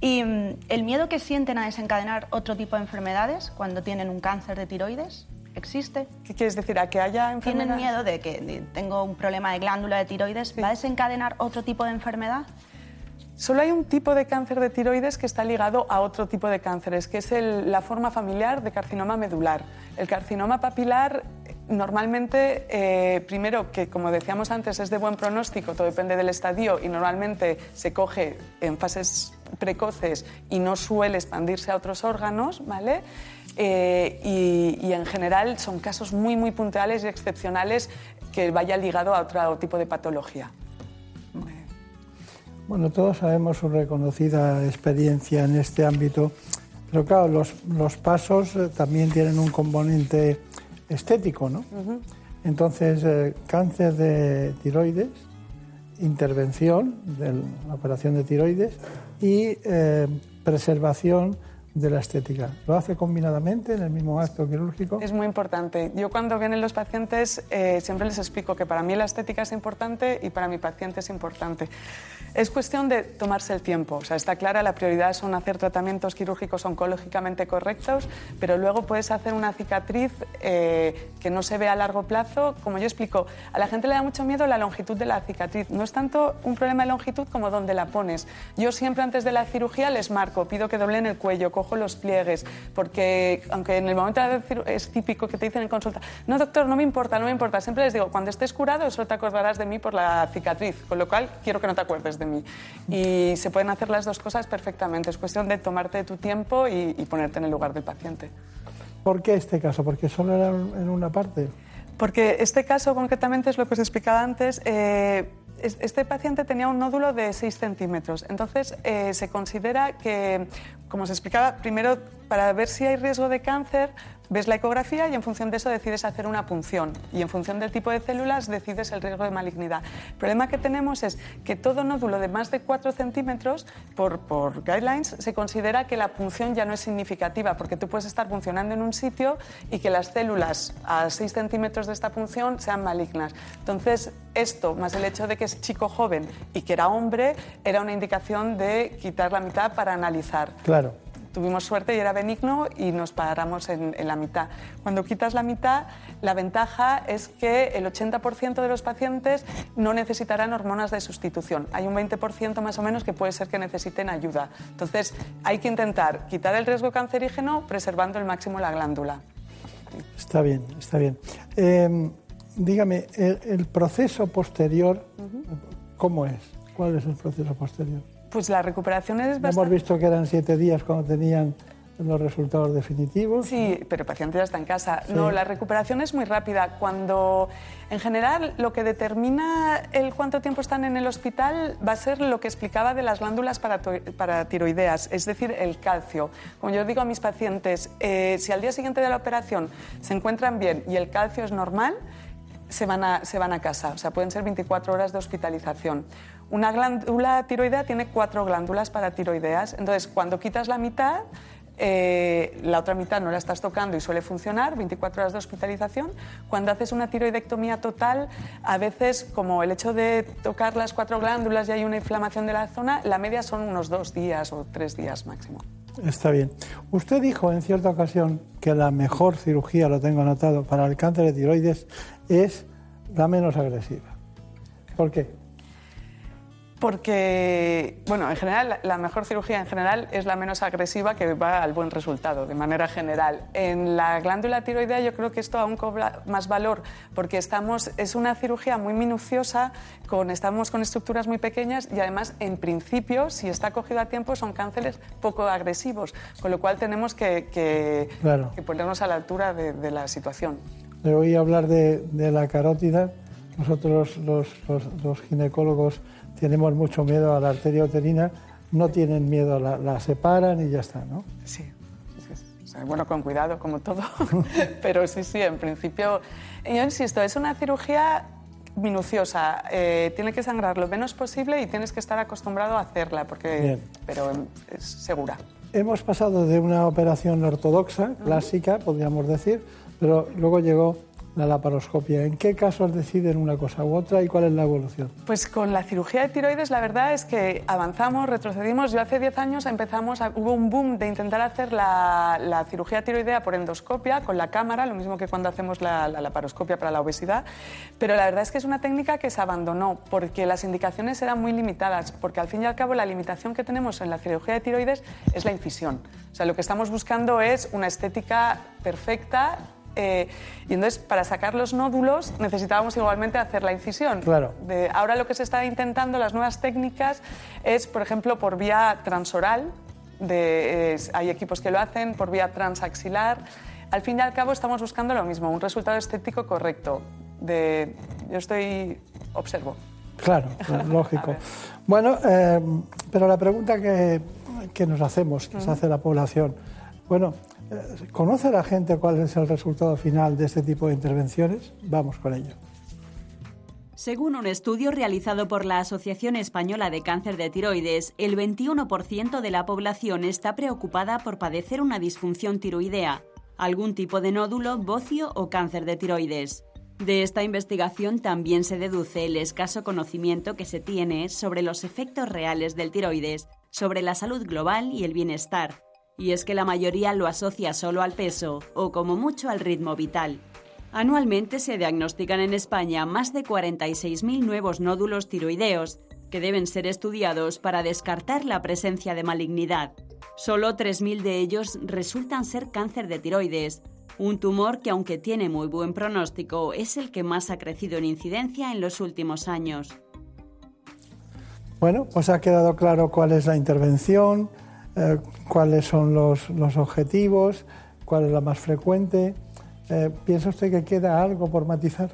Y mm, el miedo que sienten a desencadenar otro tipo de enfermedades cuando tienen un cáncer de tiroides, ¿existe? ¿Qué quieres decir? ¿A que haya enfermedades? ¿Tienen miedo de que tengo un problema de glándula de tiroides? ¿Va a desencadenar otro tipo de enfermedad? Solo hay un tipo de cáncer de tiroides que está ligado a otro tipo de cánceres, que es la forma familiar de carcinoma medular. El carcinoma papilar normalmente, eh, primero, que como decíamos antes, es de buen pronóstico, todo depende del estadio y normalmente se coge en fases precoces y no suele expandirse a otros órganos, ¿vale? Eh, y, en general son casos muy, muy puntuales y excepcionales que vaya ligado a otro tipo de patología. Bueno, todos sabemos su reconocida experiencia en este ámbito, pero claro, los, pasos eh, también tienen un componente estético, ¿no? Entonces, eh, cáncer de tiroides, intervención de la operación de tiroides y eh, preservación de la estética. ¿Lo hace combinadamente en el mismo acto quirúrgico? Es muy importante. Yo cuando vienen los pacientes eh, siempre les explico que para mí la estética es importante y para mi paciente es importante. Es cuestión de tomarse el tiempo. O sea, está clara, la prioridad son hacer tratamientos quirúrgicos oncológicamente correctos, pero luego puedes hacer una cicatriz eh, que no se ve a largo plazo. Como yo explico, a la gente le da mucho miedo la longitud de la cicatriz. No es tanto un problema de longitud como dónde la pones. Yo siempre antes de la cirugía les marco, pido que doblen el cuello, cojo los pliegues, porque aunque en el momento de es típico que te dicen en consulta, no doctor, no me importa, no me importa. Siempre les digo, cuando estés curado solo te acordarás de mí por la cicatriz, con lo cual quiero que no te acuerdes de mí. Y se pueden hacer las dos cosas perfectamente. Es cuestión de tomarte tu tiempo y, ponerte en el lugar del paciente. ¿Por qué este caso? ¿Porque solo era en una parte? Porque este caso concretamente es lo que os explicaba antes. Eh, este paciente tenía un nódulo de 6 centímetros. Entonces, eh, se considera que como os explicaba, primero para ver si hay riesgo de cáncer, ves la ecografía y en función de eso decides hacer una punción. Y en función del tipo de células decides el riesgo de malignidad. El problema que tenemos es que todo nódulo de más de 4 centímetros, por, por guidelines, se considera que la punción ya no es significativa, porque tú puedes estar funcionando en un sitio y que las células a 6 centímetros de esta punción sean malignas. Entonces, esto, más el hecho de que es chico joven y que era hombre, era una indicación de quitar la mitad para analizar. Claro tuvimos suerte y era benigno y nos paramos en, la mitad. Cuando quitas la mitad, la ventaja es que el 80% de los pacientes no necesitarán hormonas de sustitución. Hay un 20% más o menos que puede ser que necesiten ayuda. Entonces, hay que intentar quitar el riesgo cancerígeno preservando el máximo la glándula. Está bien, está bien. Em, dígame, el, proceso posterior, ¿cómo es? ¿Cuál es el proceso posterior? Pues la recuperación es bastante... Hemos visto que eran siete días cuando tenían los resultados definitivos. Sí, pero el paciente ya está en casa. No, la recuperación es muy rápida. Cuando, en general, lo que determina el cuánto tiempo están en el hospital va a ser lo que explicaba de las glándulas para, para tiroideas, es decir, el calcio. Como yo digo a mis pacientes, eh, si al día siguiente de la operación se encuentran bien y el calcio es normal, se van a, se van a casa. O sea, pueden ser 24 horas de hospitalización. Una glándula tiroidea tiene cuatro glándulas paratiroideas. Entonces, cuando quitas la mitad, eh, la otra mitad no la estás tocando y suele funcionar, 24 horas de hospitalización. Cuando haces una tiroidectomía total, a veces, como el hecho de tocar las cuatro glándulas y hay una inflamación de la zona, la media son unos dos días o tres días máximo. Está bien. Usted dijo en cierta ocasión que la mejor cirugía, lo tengo anotado, para el cáncer de tiroides es la menos agresiva. ¿Por qué? Porque, bueno, en general, la mejor cirugía en general es la menos agresiva que va al buen resultado, de manera general. En la glándula tiroidea yo creo que esto aún cobra más valor, porque estamos, es una cirugía muy minuciosa, con, estamos con estructuras muy pequeñas y además, en principio, si está cogido a tiempo, son cánceres poco agresivos, con lo cual tenemos que, que, ponernos a la altura de, la situación. Le oí hablar de, la carótida. Nosotros, los, los ginecólogos, tenemos mucho miedo a la arteria uterina, no tienen miedo, la, separan y ya está, ¿no? Sí. Bueno, con cuidado, como todo, pero sí, sí, en principio, yo insisto, es una cirugía minuciosa, eh, tiene que sangrar lo menos posible y tienes que estar acostumbrado a hacerla, porque, pero es segura. Hemos pasado de una operación ortodoxa, clásica, podríamos decir, pero luego llegó la laparoscopia. ¿En qué casos deciden una cosa u otra y cuál es la evolución? Pues con la cirugía de tiroides la verdad es que avanzamos, retrocedimos. Yo hace 10 años empezamos, hubo un boom de intentar hacer la, cirugía tiroidea por endoscopia con la cámara, lo mismo que cuando hacemos la, la, laparoscopia para la obesidad, pero la verdad es que es una técnica que se abandonó porque las indicaciones eran muy limitadas, porque al fin y al cabo la limitación que tenemos en la cirugía de tiroides es la incisión. O sea, lo que estamos buscando es una estética perfecta eh, y entonces, para sacar los nódulos necesitábamos igualmente hacer la incisión. Claro. ahora lo que se está intentando, las nuevas técnicas, es, por ejemplo, por vía transoral, de, hay equipos que lo hacen, por vía transaxilar. Al fin y al cabo estamos buscando lo mismo, un resultado estético correcto. De, yo estoy, observo. Claro, lógico. bueno, eh, pero la pregunta que, que nos hacemos, que se hace la población, bueno, ¿Conoce la gente cuál es el resultado final de este tipo de intervenciones? Vamos con ello. Según un estudio realizado por la Asociación Española de Cáncer de Tiroides, el 21% de la población está preocupada por padecer una disfunción tiroidea, algún tipo de nódulo, bocio o cáncer de tiroides. De esta investigación también se deduce el escaso conocimiento que se tiene sobre los efectos reales del tiroides, sobre la salud global y el bienestar, y es que la mayoría lo asocia solo al peso o como mucho al ritmo vital. Anualmente se diagnostican en España más de 46.000 nuevos nódulos tiroideos que deben ser estudiados para descartar la presencia de malignidad. Solo 3.000 de ellos resultan ser cáncer de tiroides, un tumor que aunque tiene muy buen pronóstico es el que más ha crecido en incidencia en los últimos años. Bueno, pues ha quedado claro cuál es la intervención, eh, cuáles son los, objetivos, cuál es la más frecuente. Eh, ¿Piensa usted que queda algo por matizar?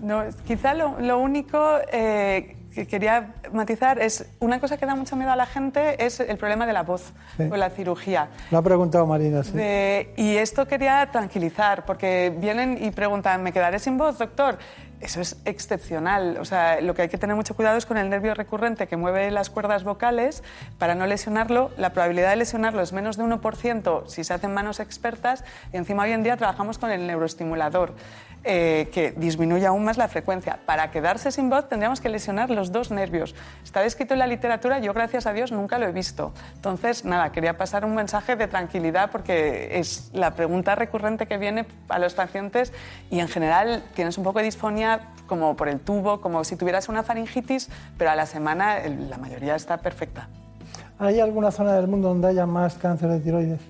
No, quizá lo, único, eh, que quería matizar es una cosa que da mucho miedo a la gente es el problema de la voz Sí. o la cirugía. Lo ha preguntado Marina, sí. De- y esto quería tranquilizar, porque vienen y preguntan, ¿me quedaré sin voz, doctor? Eso es excepcional. O sea, lo que hay que tener mucho cuidado es con el nervio recurrente que mueve las cuerdas vocales para no lesionarlo. La probabilidad de lesionarlo es menos de 1% si se hacen manos expertas y encima hoy en día trabajamos con el neuroestimulador. Eh, que disminuye aún más la frecuencia. Para quedarse sin voz tendríamos que lesionar los dos nervios. Está descrito en la literatura, yo gracias a Dios nunca lo he visto. Entonces, nada, quería pasar un mensaje de tranquilidad porque es la pregunta recurrente que viene a los pacientes y en general tienes un poco de disfonía como por el tubo, como si tuvieras una faringitis, pero a la semana el- la mayoría está perfecta. ¿Hay alguna zona del mundo donde haya más cáncer de tiroides?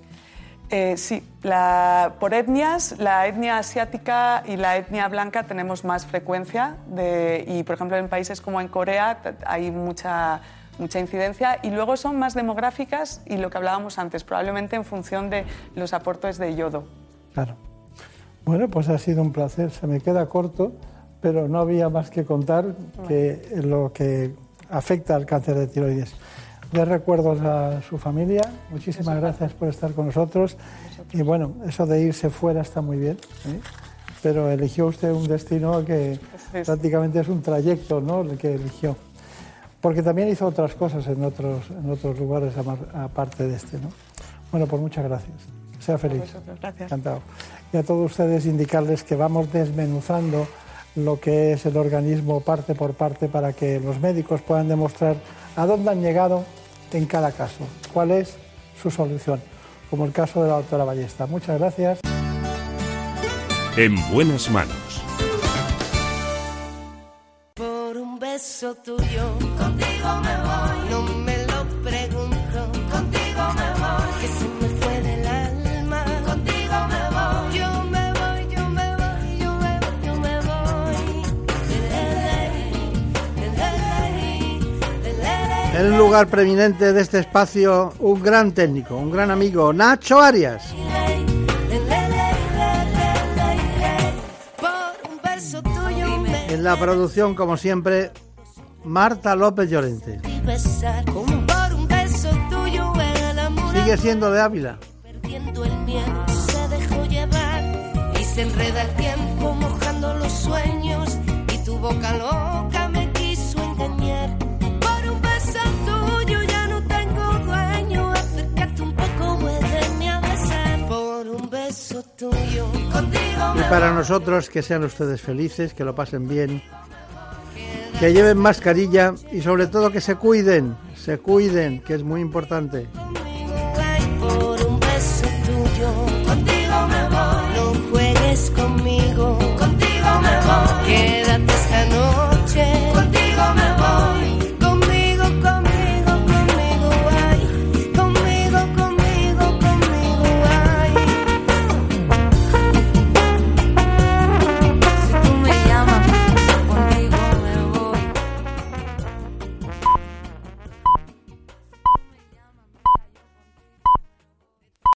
Eh, sí, la- por etnias, la etnia asiática y la etnia blanca tenemos más frecuencia de- y, por ejemplo, en países como en Corea hay mucha, mucha incidencia y luego son más demográficas y lo que hablábamos antes, probablemente en función de los aportes de yodo. Claro. Bueno, pues ha sido un placer. Se me queda corto, pero no había más que contar que lo que afecta al cáncer de tiroides. Les recuerdos a su familia. Muchísimas gracias por estar con nosotros. Y bueno, eso de irse fuera está muy bien, ¿eh? pero eligió usted un destino que prácticamente es un trayecto, ¿no? El que eligió. Porque también hizo otras cosas en otros, en otros lugares aparte de este, ¿no? Bueno, pues muchas gracias. Sea feliz. Gracias. Encantado. Y a todos ustedes indicarles que vamos desmenuzando lo que es el organismo parte por parte para que los médicos puedan demostrar a dónde han llegado en cada caso, cuál es su solución, como el caso de la doctora Ballesta. Muchas gracias. En buenas manos. Por un beso tuyo, En el lugar preeminente de este espacio, un gran técnico, un gran amigo, Nacho Arias. Un En la producción, como siempre, Marta López Llorente. un. Sigue siendo de Ávila. Se enreda el tiempo mojando los sueños y tu boca loca Y para nosotros, que sean ustedes felices, que lo pasen bien, que lleven mascarilla y sobre todo que se cuiden, se cuiden, que es muy importante. Contigo mejor, no juegues conmigo, contigo me voy. Quédate esta noche.